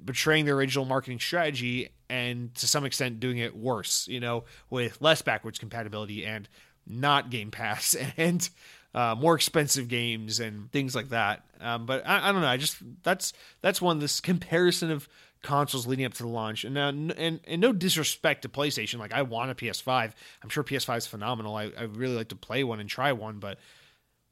betraying their original marketing strategy and to some extent doing it worse, you know, with less backwards compatibility and not Game Pass [laughs] and uh, more expensive games and things like that. Um, but I, I, don't know. I just that's that's one this comparison of consoles leading up to the launch. And, and and no disrespect to PlayStation, like I want a PS5. I'm sure PS5 is phenomenal. I I really like to play one and try one, but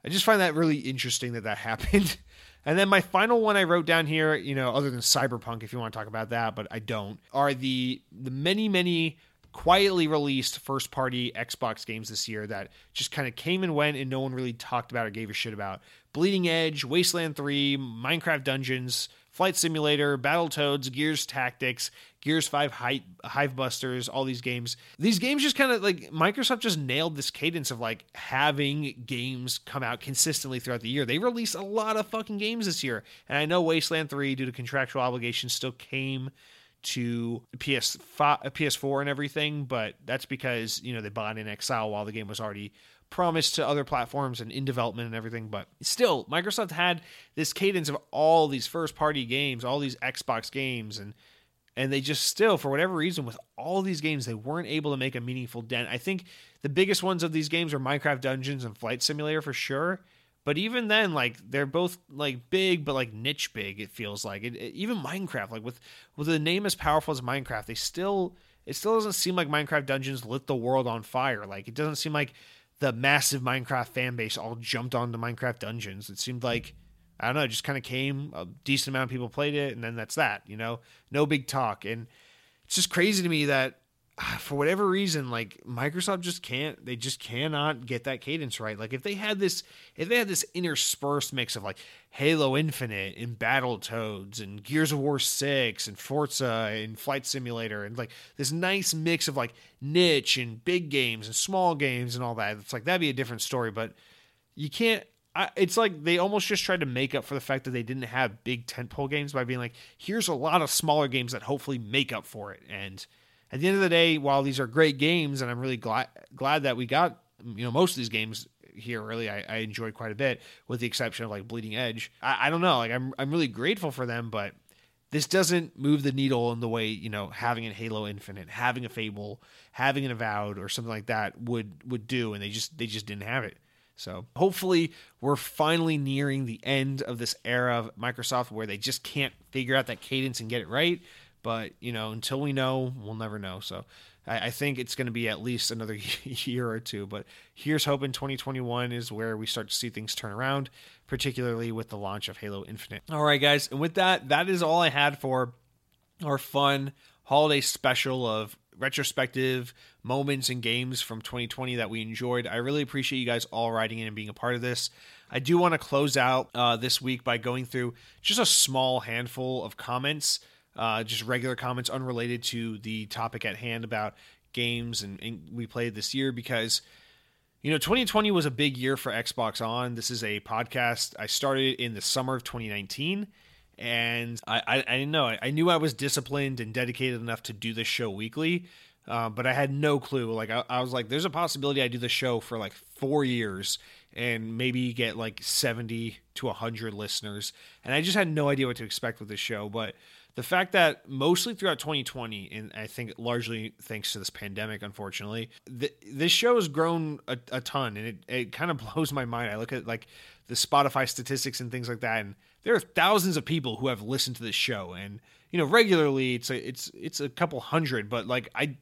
I just find that really interesting that that [laughs] happened. And then my final one I wrote down here, you know, other than Cyberpunk, if you want to talk about that, but I don't, are the the many many quietly released first party Xbox games this year that just kind of came and went and no one really talked about or gave a shit about. Bleeding Edge, Wasteland 3, Minecraft Dungeons, Flight Simulator, Battletoads, Gears Tactics, Gears 5 Hive Busters, all these games. These games just kind of like Microsoft just nailed this cadence of like having games come out consistently throughout the year. They released a lot of fucking games this year. And I know Wasteland 3 due to contractual obligations still came to PS5, PS4 and everything, but that's because you know they bought in Exile while the game was already promised to other platforms and in development and everything. But still, Microsoft had this cadence of all these first party games, all these Xbox games, and and they just still, for whatever reason, with all these games, they weren't able to make a meaningful dent. I think the biggest ones of these games are Minecraft Dungeons and Flight Simulator for sure. But even then, like they're both like big, but like niche big. It feels like it, it, even Minecraft, like with with a name as powerful as Minecraft, they still it still doesn't seem like Minecraft Dungeons lit the world on fire. Like it doesn't seem like the massive Minecraft fan base all jumped onto Minecraft Dungeons. It seemed like I don't know, it just kind of came. A decent amount of people played it, and then that's that. You know, no big talk. And it's just crazy to me that Ah, for whatever reason, like Microsoft just can't, they just cannot get that cadence right. Like if they had this, if they had this interspersed mix of like Halo Infinite and Battle Battletoads and Gears of War 6 and Forza and Flight Simulator and like this nice mix of like niche and big games and small games and all that, it's like that'd be a different story. But you can't, I, it's like they almost just tried to make up for the fact that they didn't have big tentpole games by being like, here's a lot of smaller games that hopefully make up for it. And, at the end of the day, while these are great games, and I'm really glad glad that we got you know most of these games here really I, I enjoyed quite a bit, with the exception of like Bleeding Edge. I, I don't know, like I'm I'm really grateful for them, but this doesn't move the needle in the way you know having a Halo Infinite, having a Fable, having an Avowed, or something like that would would do, and they just they just didn't have it. So hopefully we're finally nearing the end of this era of Microsoft where they just can't figure out that cadence and get it right. But you know, until we know, we'll never know. So I, I think it's going to be at least another [laughs] year or two. But here's hoping 2021 is where we start to see things turn around, particularly with the launch of Halo Infinite. All right, guys, and with that, that is all I had for our fun holiday special of retrospective moments and games from 2020 that we enjoyed. I really appreciate you guys all writing in and being a part of this. I do want to close out uh, this week by going through just a small handful of comments uh, just regular comments unrelated to the topic at hand about games and, and, we played this year because you know 2020 was a big year for xbox on. This is a podcast. I started in the summer of 2019 and i i, I didn't know. I, knew i was disciplined and dedicated enough to do this show weekly uh, but i had no clue. Like I, I was like there's a possibility i do the show for like four years and maybe get like 70 to 100 listeners. And i just had no idea what to expect with this show but the fact that mostly throughout 2020, and I think largely thanks to this pandemic, unfortunately, th- this show has grown a, a ton, and it, it kind of [laughs] blows my mind. I look at like the Spotify statistics and things like that, and there are thousands of people who have listened to this show, and you know regularly it's a it's it's a couple hundred, but like I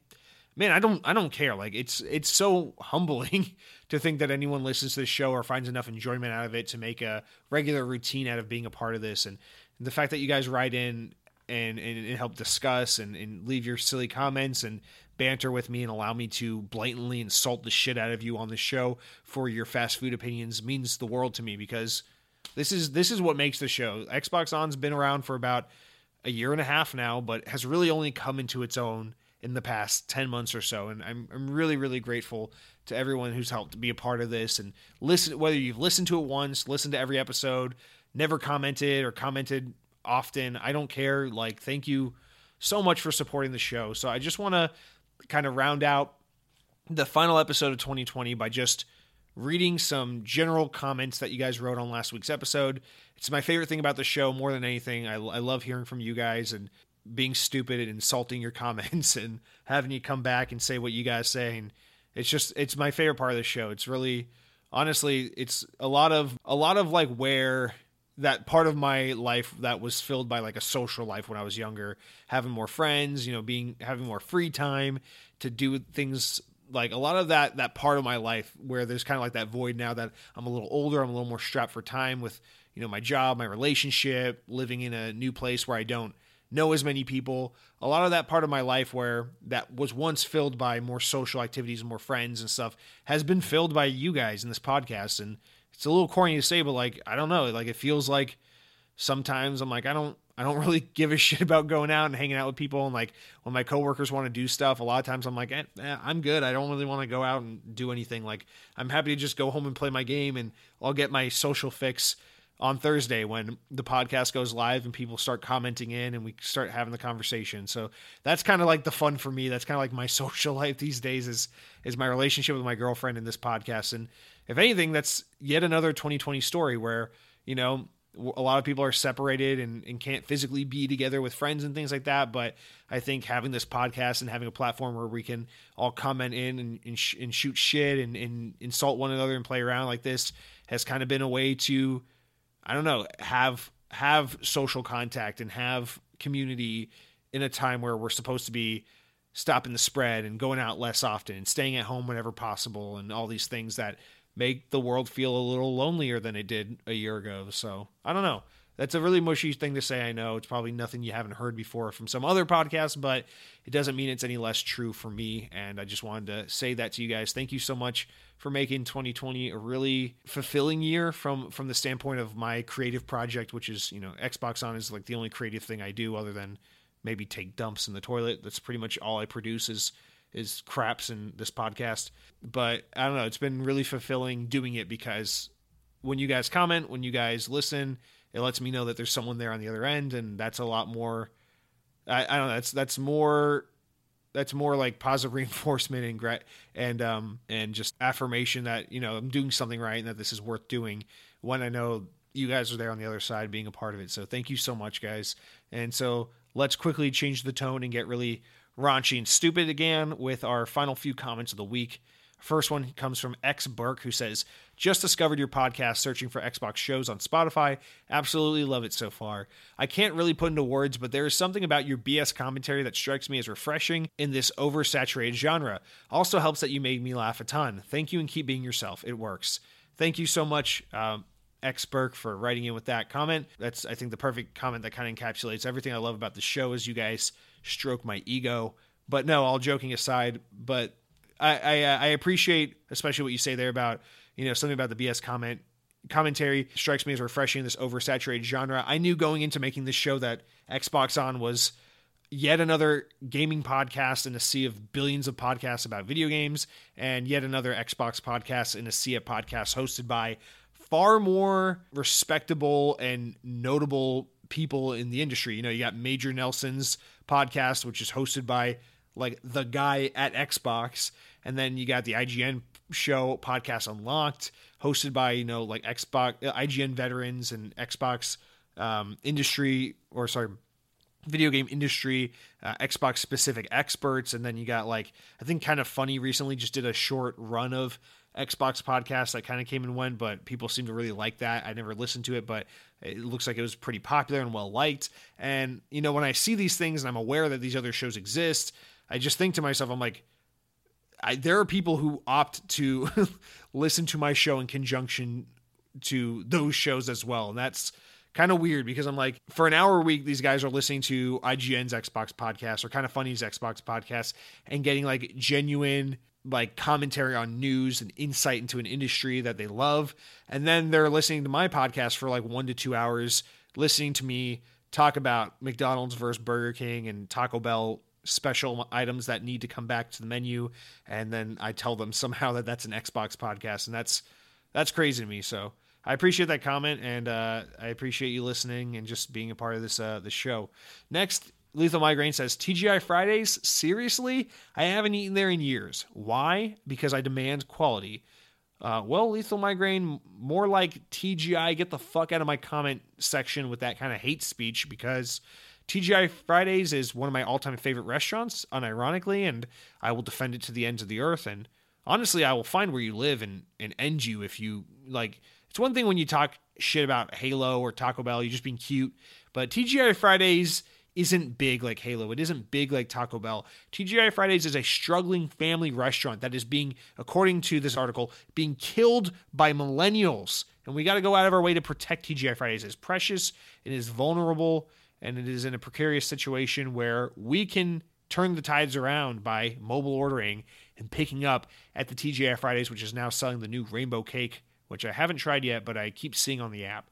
man, I don't I don't care. Like it's it's so [laughs] humbling to think that anyone listens to this show or finds enough enjoyment out of it to make a regular routine out of being a part of this. And the fact that you guys write in and and, and help discuss and, and leave your silly comments and banter with me and allow me to blatantly insult the shit out of you on the show for your fast food opinions means the world to me because this is this is what makes the show. Xbox On's been around for about a year and a half now, but has really only come into its own in the past 10 months or so. And I'm, I'm really, really grateful to everyone who's helped be a part of this and listen, whether you've listened to it once, listened to every episode, never commented or commented often. I don't care. Like, thank you so much for supporting the show. So I just want to kind of round out the final episode of 2020 by just reading some general comments that you guys wrote on last week's episode. It's my favorite thing about the show more than anything. I, I love hearing from you guys and being stupid and insulting your [laughs] comments and having you come back and say what you guys say and it's just it's my favorite part of the show it's really honestly it's a lot of a lot of like where that part of my life that was filled by like a social life when I was younger, having more friends, you know, being having more free time to do things like a lot of that that part of my life where there's kind of like that void now that I'm a little older, I'm a little more strapped for time with, you know, my job, my relationship, living in a new place where I don't know as many people. A lot of that part of my life where that was once filled by more social activities and more friends and stuff has been filled by you guys in this podcast. And it's a little corny to say, but like, I don't know. Like, it feels like sometimes I'm like, I don't. I don't [laughs] really give a shit about going out and hanging out with people. And like when my coworkers want to do stuff, a lot of times I'm like, eh, eh, I'm good. I don't really want to go out and do anything. Like I'm happy to just go home and play my game and I'll get my social fix on Thursday when the podcast goes live and people start commenting in and we start having the conversation. So that's kind of like the fun for me. That's kind of like my [laughs] social life these days is is my relationship with my girlfriend in this podcast. And if anything, that's yet another 2020 story where, you know, a lot of people are separated and, and can't physically be together with friends and things like that. But I think having this podcast and having a platform where we can all comment in and, and, sh- and shoot shit and, and insult one another and play around like this has kind of been a way to I don't know, have have social contact and have community in a time where we're supposed to be stopping the spread and going out less often and staying at home whenever possible and all these things that make the world feel a little lonelier than it did a year ago. So I don't know. That's a really mushy thing to say. I know it's probably nothing you haven't heard before from some other podcast, but it doesn't mean it's any less true for me. And I just wanted to say that to you guys. Thank you so much for making 2020 a really fulfilling year from from the standpoint of my creative project, which is you know Xbox on is like the only creative thing I do other than maybe take dumps in the toilet. That's pretty much all I produce is is craps in this podcast. But I don't know, it's been really fulfilling doing it because when you guys comment, when you guys listen it lets me know that there's someone there on the other end, and that's a lot more. I, I don't know. That's that's more that's more like positive [laughs] reinforcement and and um and just affirmation that you know I'm doing something right and that this is worth doing when I know you guys are there on the other side being a part of it. So thank you so much, guys. And so let's quickly change the tone and get really raunchy and stupid again with our final few comments of the week. First one comes from X Burke, who says, Just discovered your podcast searching for Xbox shows on Spotify. Absolutely love it so far. I can't really put into words, but there is something about your BS commentary that strikes me as refreshing in this oversaturated genre. Also helps that you made me laugh a ton. Thank you and keep being yourself. It works. Thank you so much, um, X Burke, for writing in with that comment. That's, I think, the perfect comment that kind of encapsulates everything I love about the show is you guys stroke my ego. But no, all joking aside, but I, I, uh, I appreciate especially what you say there about you know something about the BS comment commentary strikes me as refreshing this oversaturated genre. I knew going into making this show that Xbox On was yet another gaming podcast in a sea of billions of podcasts about video games, and yet another Xbox podcast in a sea of podcasts hosted by far more respectable and notable people in the industry. You know, you got Major Nelson's podcast, which is hosted by like the guy at Xbox and then you got the IGN show podcast Unlocked, hosted by you know like Xbox uh, IGN veterans and Xbox um, industry or sorry video game industry uh, xbox specific experts. And then you got like i think Kinda Funny recently just did a short run of xbox podcasts that kind of came and went but people seem to really like that. I never listened to it but it looks like it was pretty popular and well liked. And you know when i see these things and i'm aware that these other shows exist i just think to myself i'm like I, there are people who opt to [laughs] listen to my show in conjunction to those shows as well. And that's kind of weird because I'm like, for an hour a week, these guys are listening to IGN's Xbox podcast or Kinda Funny's Xbox podcast and getting like genuine like commentary on news and insight into an industry that they love. And then they're listening to my podcast for like one to two hours, listening to me talk about McDonald's versus Burger King and Taco Bell special items that need to come back to the menu. And then I tell them [laughs] somehow that that's an Xbox podcast. And that's, that's crazy to me. So I appreciate that comment, and uh, I appreciate you listening and just being a part of this uh, this show. Next, Lethal Migraine says TGI Fridays. Seriously, I haven't eaten there in years. Why? Because I demand quality. Uh, well, Lethal Migraine, more like TGI. Get the fuck out of my comment section with that kind of hate speech because TGI Fridays is one of my all-time favorite restaurants, unironically, and I will defend it to the ends of the earth. And honestly, I will find where you live and and end you if you like it's one thing when you talk shit about Halo or Taco Bell, you're just being cute. But TGI Fridays isn't big like Halo. It isn't big like Taco Bell. TGI Fridays is a struggling family restaurant that is being, according to this article, being killed by millennials. And we got to go out of our way to protect TGI Fridays. It's precious, it is vulnerable, and it is in a precarious situation where we can turn the tides around by mobile ordering and picking up at the TGI Fridays, which is now selling the new rainbow cake which I haven't tried yet, but I keep seeing on the app.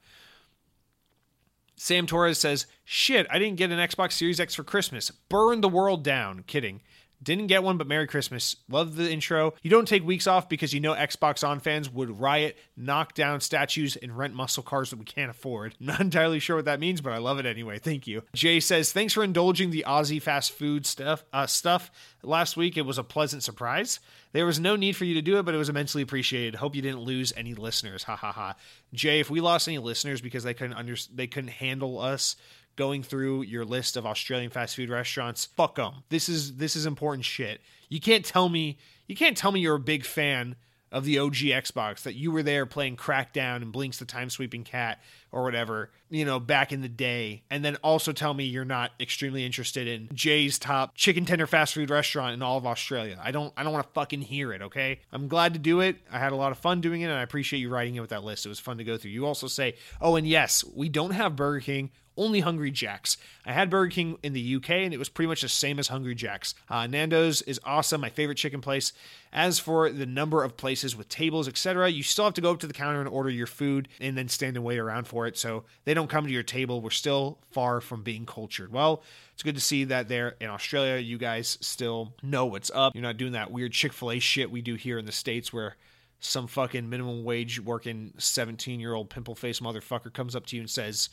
Sam Torres says, Shit, I didn't get an Xbox Series X for Christmas. Burn the world down. Kidding. Didn't get one, but Merry Christmas. Love the intro. You don't take weeks off because you know Xbox On fans would riot, knock down statues, and rent muscle cars that we can't afford. [laughs] Not entirely sure what that means, but I love it anyway. Thank you. Jay says, Thanks for indulging the Aussie fast food stuff. Uh, stuff. Last week, it was a pleasant surprise. There was no need for you to do it, but it was immensely appreciated. Hope you didn't lose any listeners. Ha ha ha. Jay, if we lost any listeners because they couldn't under- they couldn't handle us going through your list of Australian fast food restaurants. Fuck them. This is this is important shit. You can't tell me you can't tell me you're a big fan of the OG Xbox that you were there playing Crackdown and Blinx the Time Sweeping Cat or whatever, you know, back in the day, and then also tell me you're not extremely interested in Jay's top chicken tender fast food restaurant in all of Australia. I don't I don't want to fucking hear it, okay? I'm glad to do it. I had a lot of fun doing it and I appreciate you writing it with that list. It was fun to go through. You also say, "Oh, and yes, we don't have Burger King only Hungry Jack's. I had Burger King in the UK and it was pretty much the same as Hungry Jack's. Uh, Nando's is awesome, my favorite chicken place. As for the number of places with tables, etc., you still have to go up to the counter and order your food and then stand and wait around for it. So they don't come to your table. We're still far from being cultured. Well, it's good to see that there in Australia, you guys still know what's up. You're not doing that weird Chick fil A shit we do here in the States where some fucking minimum wage working 17 year old pimple face motherfucker comes up to you and says,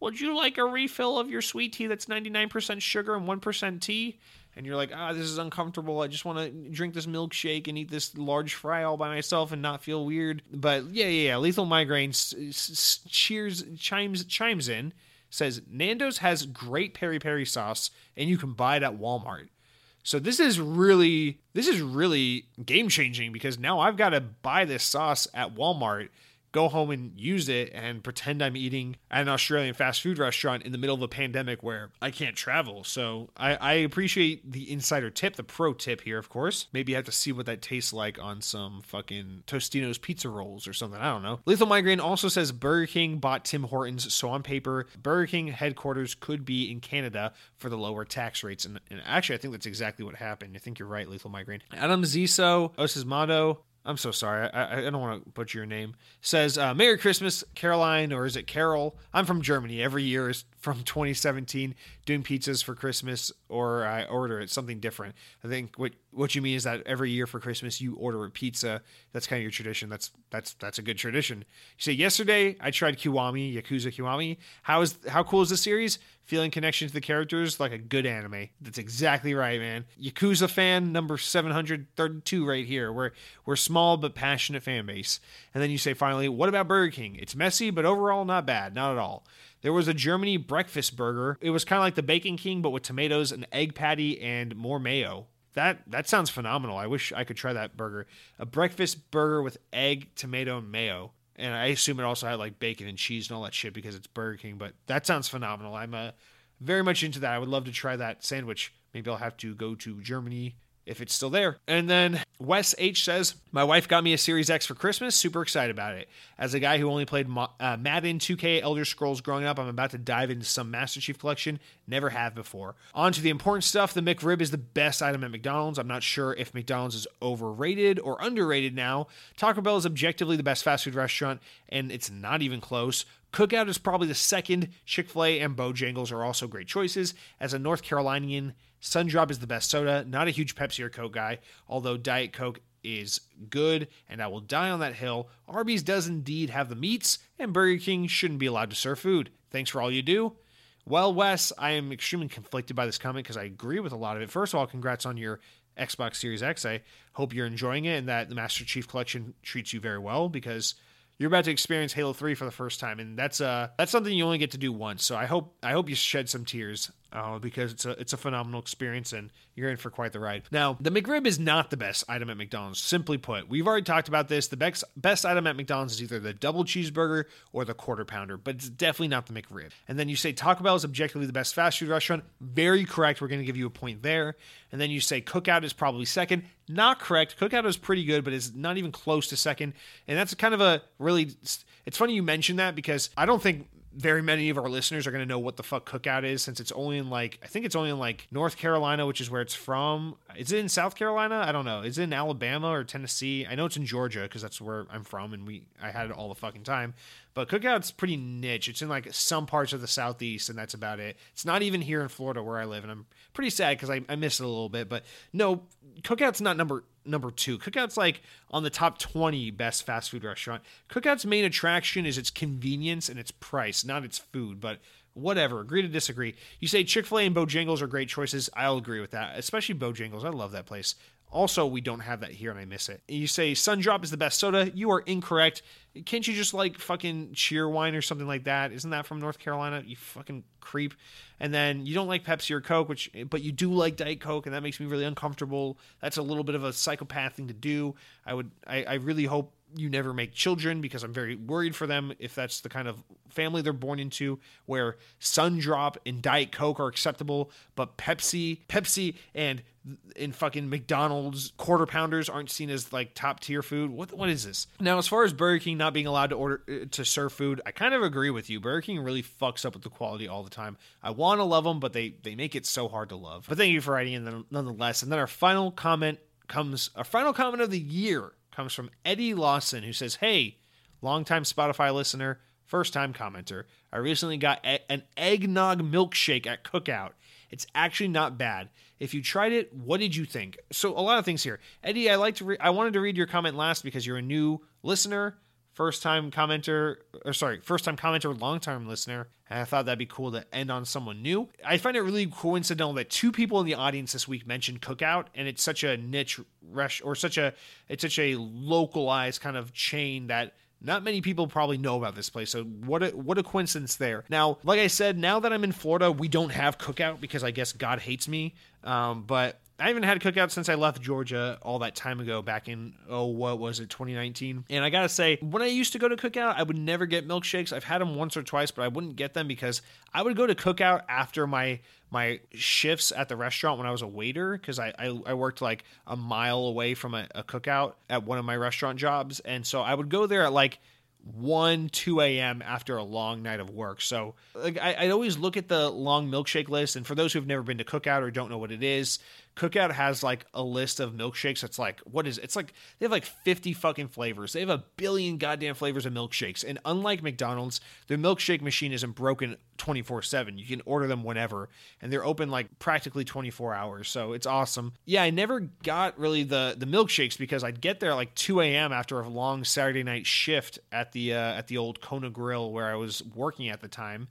would you like a refill of your sweet tea that's 99% sugar and 1% tea? And you're like, ah, this is uncomfortable. I just want to drink this milkshake and eat this large fry all by myself and not feel weird. But yeah, yeah, yeah. Lethal Migraine cheers, chimes, chimes in, says Nando's has great peri peri sauce and you can buy it at Walmart. So this is really, this is really game changing because now I've got to buy this sauce at Walmart go home and use it and pretend I'm eating at an Australian fast food restaurant in the middle of a pandemic where I can't travel. So I, I appreciate the insider tip, the pro tip here, of course. Maybe I have to see what that tastes like on some fucking Tostino's pizza rolls or something. I don't know. Lethal Migraine also says Burger King bought Tim Hortons. So on paper, Burger King headquarters could be in Canada for the lower tax rates. And, and actually, I think that's exactly what happened. I think you're right, Lethal Migraine. Adam Ziso, Osismado, I'm so sorry. I, I don't want to butcher your name. Says, uh, Merry Christmas, Caroline, or is it Carol? I'm from Germany. Every year is from 2017 doing pizzas for Christmas, or I order it something different. I think what what you mean is that every year for Christmas you order a pizza. That's kind of your tradition. That's that's that's a good tradition. You say yesterday I tried Kiwami Yakuza Kiwami. How is how cool is the series? Feeling connection to the characters like a good anime. That's exactly right, man. Yakuza fan number 732 right here. We're we're small but passionate fan base. And then you say finally, what about Burger King? It's messy, but overall not bad, not at all. There was a Germany breakfast burger. It was kind of like the Bacon King, but with tomatoes, an egg patty, and more mayo. That that sounds phenomenal. I wish I could try that burger. A breakfast burger with egg, tomato, and mayo. And I assume it also had like bacon and cheese and all that shit because it's Burger King. But that sounds phenomenal. I'm uh, very much into that. I would love to try that sandwich. Maybe I'll have to go to Germany if it's still there. And then Wes H says, My wife got me a Series X for Christmas. Super excited about it. As a guy who only played uh, Madden 2K Elder Scrolls growing up, I'm about to dive into some Master Chief Collection. Never have before. On to the important stuff. The McRib is the best item at McDonald's. I'm not sure if McDonald's is overrated or underrated now. Taco Bell is objectively the best fast food restaurant, and it's not even close. Cookout is probably the second. Chick fil A and Bojangles are also great choices. As a North Carolinian, Sundrop is the best soda. Not a huge Pepsi or Coke guy, although Diet Coke is good, and I will die on that hill. Arby's does indeed have the meats, and Burger King shouldn't be allowed to serve food. Thanks for all you do. Well, Wes, I am extremely conflicted by this comment because I agree with a lot of it. First of all, congrats on your Xbox Series X. I hope you're enjoying it and that the Master Chief Collection treats you very well because you're about to experience Halo 3 for the first time, and that's uh that's something you only get to do once. So I hope I hope you shed some tears uh, because it's a it's a phenomenal experience and you're in for quite the ride. Now, the McRib is not the best item at McDonald's. Simply put, we've already talked about this. The best best item at McDonald's is either the double cheeseburger or the quarter pounder, but it's definitely not the McRib. And then you say Taco Bell is objectively the best fast food restaurant. Very correct. We're going to give you a point there. And then you say Cookout is probably second. Not correct. Cookout is pretty good, but it's not even close to second. And that's kind of a really. It's funny you mentioned that because I don't think very many of our listeners are going to know what the fuck cookout is since it's only in like I think it's only in like North Carolina, which is where it's from. Is it in South Carolina? I don't know. Is it in Alabama or Tennessee? I know it's in Georgia because that's where I'm from and we I had it all the fucking time. But cookout's pretty niche. It's in like some parts of the southeast and that's about it. It's not even here in Florida where I live and I'm pretty sad because I, I miss it a little bit. But no, cookout's not number number two. Cookout's like on the top 20 best fast food restaurant. Cookout's main attraction is its convenience and its price, not its food, but whatever. Agree to disagree. You say Chick fil A and Bojangles are great choices. I'll agree with that, especially Bojangles. I love that place. Also, we don't have that here and I miss it. You say Sundrop is the best soda. You are incorrect. Can't you just like fucking Cheerwine or something like that? Isn't that from North Carolina? You fucking creep. And then you don't like Pepsi or Coke, which but you do like Diet Coke, and that makes me really uncomfortable. That's a little bit of a psychopath thing to do. I would I, I really hope you never make children because I'm very worried for them if that's the kind of family they're born into where Sundrop and Diet Coke are acceptable, but Pepsi, Pepsi and in fucking McDonald's quarter pounders aren't seen as like top tier food. What what is this? Now, as far as Burger King not being allowed to order uh, to serve food, I kind of agree with you. Burger King really fucks up with the quality all the time. I want to love them, but they they make it so hard to love. But thank you for writing in nonetheless. And then our final comment comes our final comment of the year comes from Eddie Lawson, who says, Hey, longtime Spotify listener, first time commenter. I recently got a- an eggnog milkshake at Cookout. It's actually not bad. If you tried it, what did you think? So a lot of things here. Eddie, I like to re- I wanted to read your comment last because you're a new listener first time commenter, or sorry, first time commenter, long time listener. And I thought that'd be cool to end on someone new. I find it really coincidental that two people in the audience this week mentioned Cookout, and it's such a niche rush or such a it's such a localized kind of chain that not many people probably know about this place. So what a what a coincidence there. Now, like I said, now that I'm in Florida, we don't have cookout because I guess God hates me. Um, but I haven't had a cookout since I left Georgia all that time ago, back in oh what was it, 2019? And I gotta say, when I used to go to cookout, I would never get milkshakes. I've had them once or twice, but I wouldn't get them because I would go to cookout after my my shifts at the restaurant when I was a waiter because I, I, I worked like a mile away from a, a cookout at one of my restaurant jobs, and so I would go there at like 1 2 a.m after a long night of work so like I, I always look at the long milkshake list and for those who've never been to cookout or don't know what it is Cookout has like a list of milkshakes. It's like, what is it? It's like they have like 50 fucking flavors. They have a billion goddamn flavors of milkshakes. And unlike McDonald's, their milkshake machine isn't broken 24 7. You can order them whenever. And they're open like practically 24 hours. So it's awesome. Yeah, I never got really the, the milkshakes because I'd get there like 2 a.m. after a long Saturday night shift at the, uh, at the old Kona Grill where I was working at the time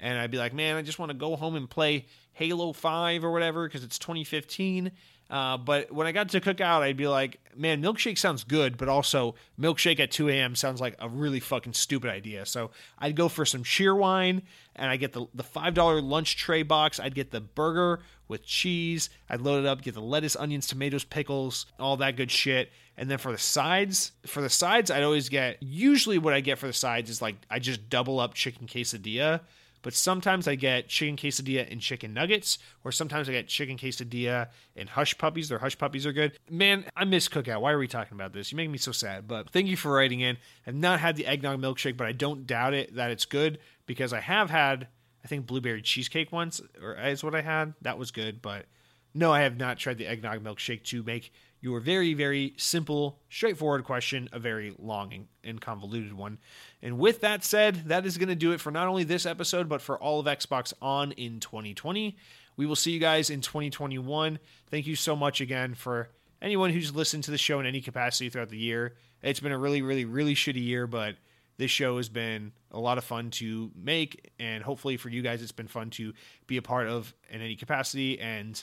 and I'd be like, man, I just want to go home and play Halo 5 or whatever because it's 2015. Uh, but when I got to cookout, I'd be like, man, milkshake sounds good, but also milkshake at 2 a.m. sounds like a really fucking stupid idea. So I'd go for some Cheerwine and I get the, the $5 lunch tray box. I'd get the burger with cheese. I'd load it up, get the lettuce, onions, tomatoes, pickles, all that good shit. And then for the sides, for the sides, I'd always get, usually what I get for the sides is like, I just double up chicken quesadilla but sometimes I get chicken quesadilla and chicken nuggets, or sometimes I get chicken quesadilla and hush puppies. Their hush puppies are good. Man, I miss cookout. Why are we talking about this? You make me so sad. But thank you for writing in. I've not had the eggnog milkshake, but I don't doubt it that it's good because I have had, I think, blueberry cheesecake once, or is what I had. That was good, but no, I have not tried the eggnog milkshake to make your very, very simple, straightforward question a very long and convoluted one. And with that said, that is going to do it for not only this episode, but for all of Xbox On in 2020. We will see you guys in 2021. Thank you so much again for anyone who's listened to the show in any capacity throughout the year. It's been a really, really, really shitty year, but this show has been a lot of fun to make. And hopefully for you guys, it's been fun to be a part of in any capacity. And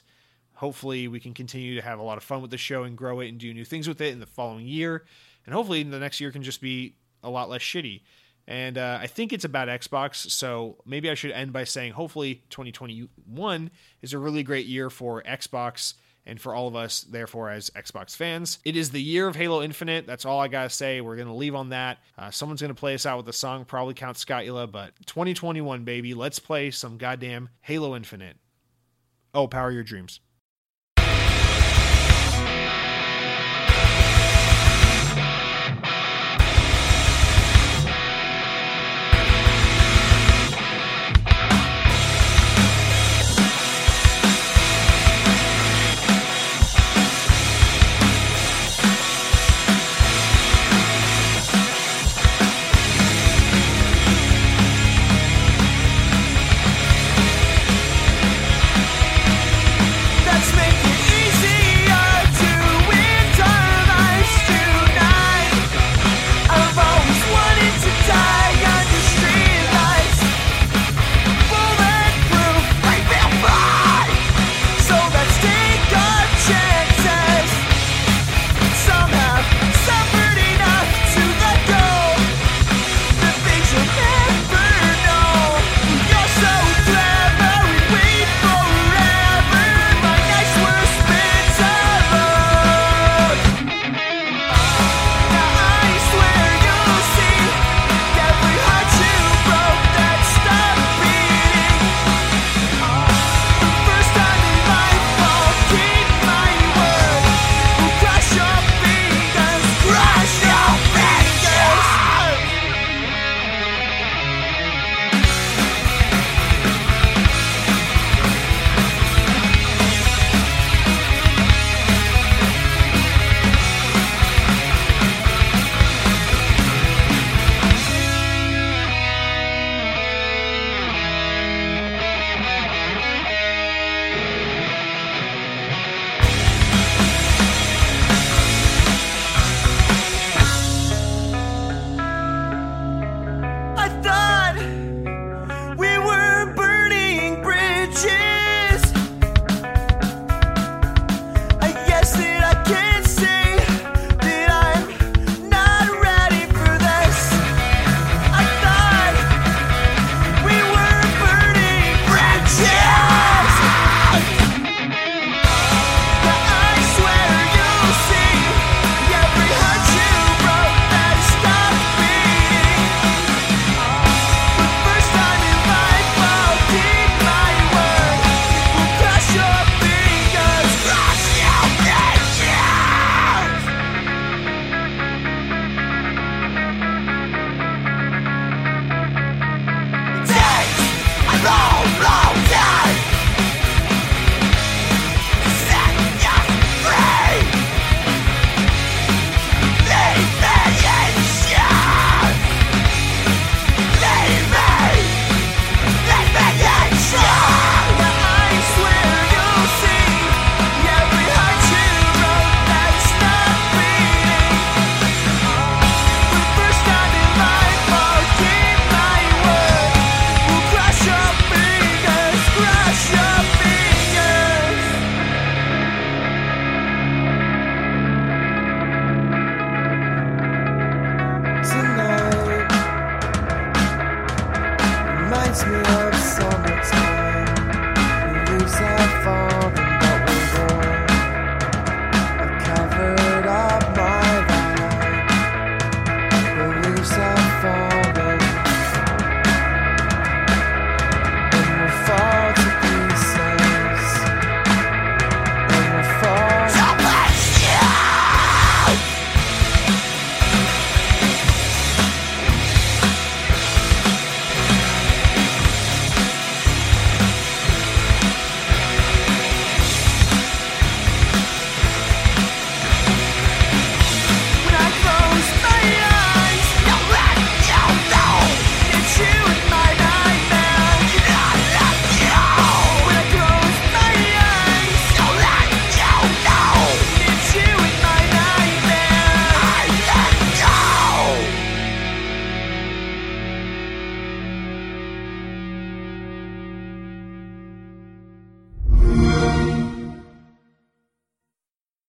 hopefully we can continue to have a lot of fun with the show and grow it and do new things with it in the following year. And hopefully the next year can just be a lot less shitty. And uh, I think it's about Xbox, so maybe I should end by saying hopefully 2021 is a really great year for Xbox and for all of us, therefore, as Xbox fans. It is the year of Halo Infinite. That's all I gotta say. We're gonna leave on that. Uh, someone's gonna play us out with a song, probably Count Scotula, but 2021, baby, let's play some goddamn Halo Infinite. Oh, power your dreams.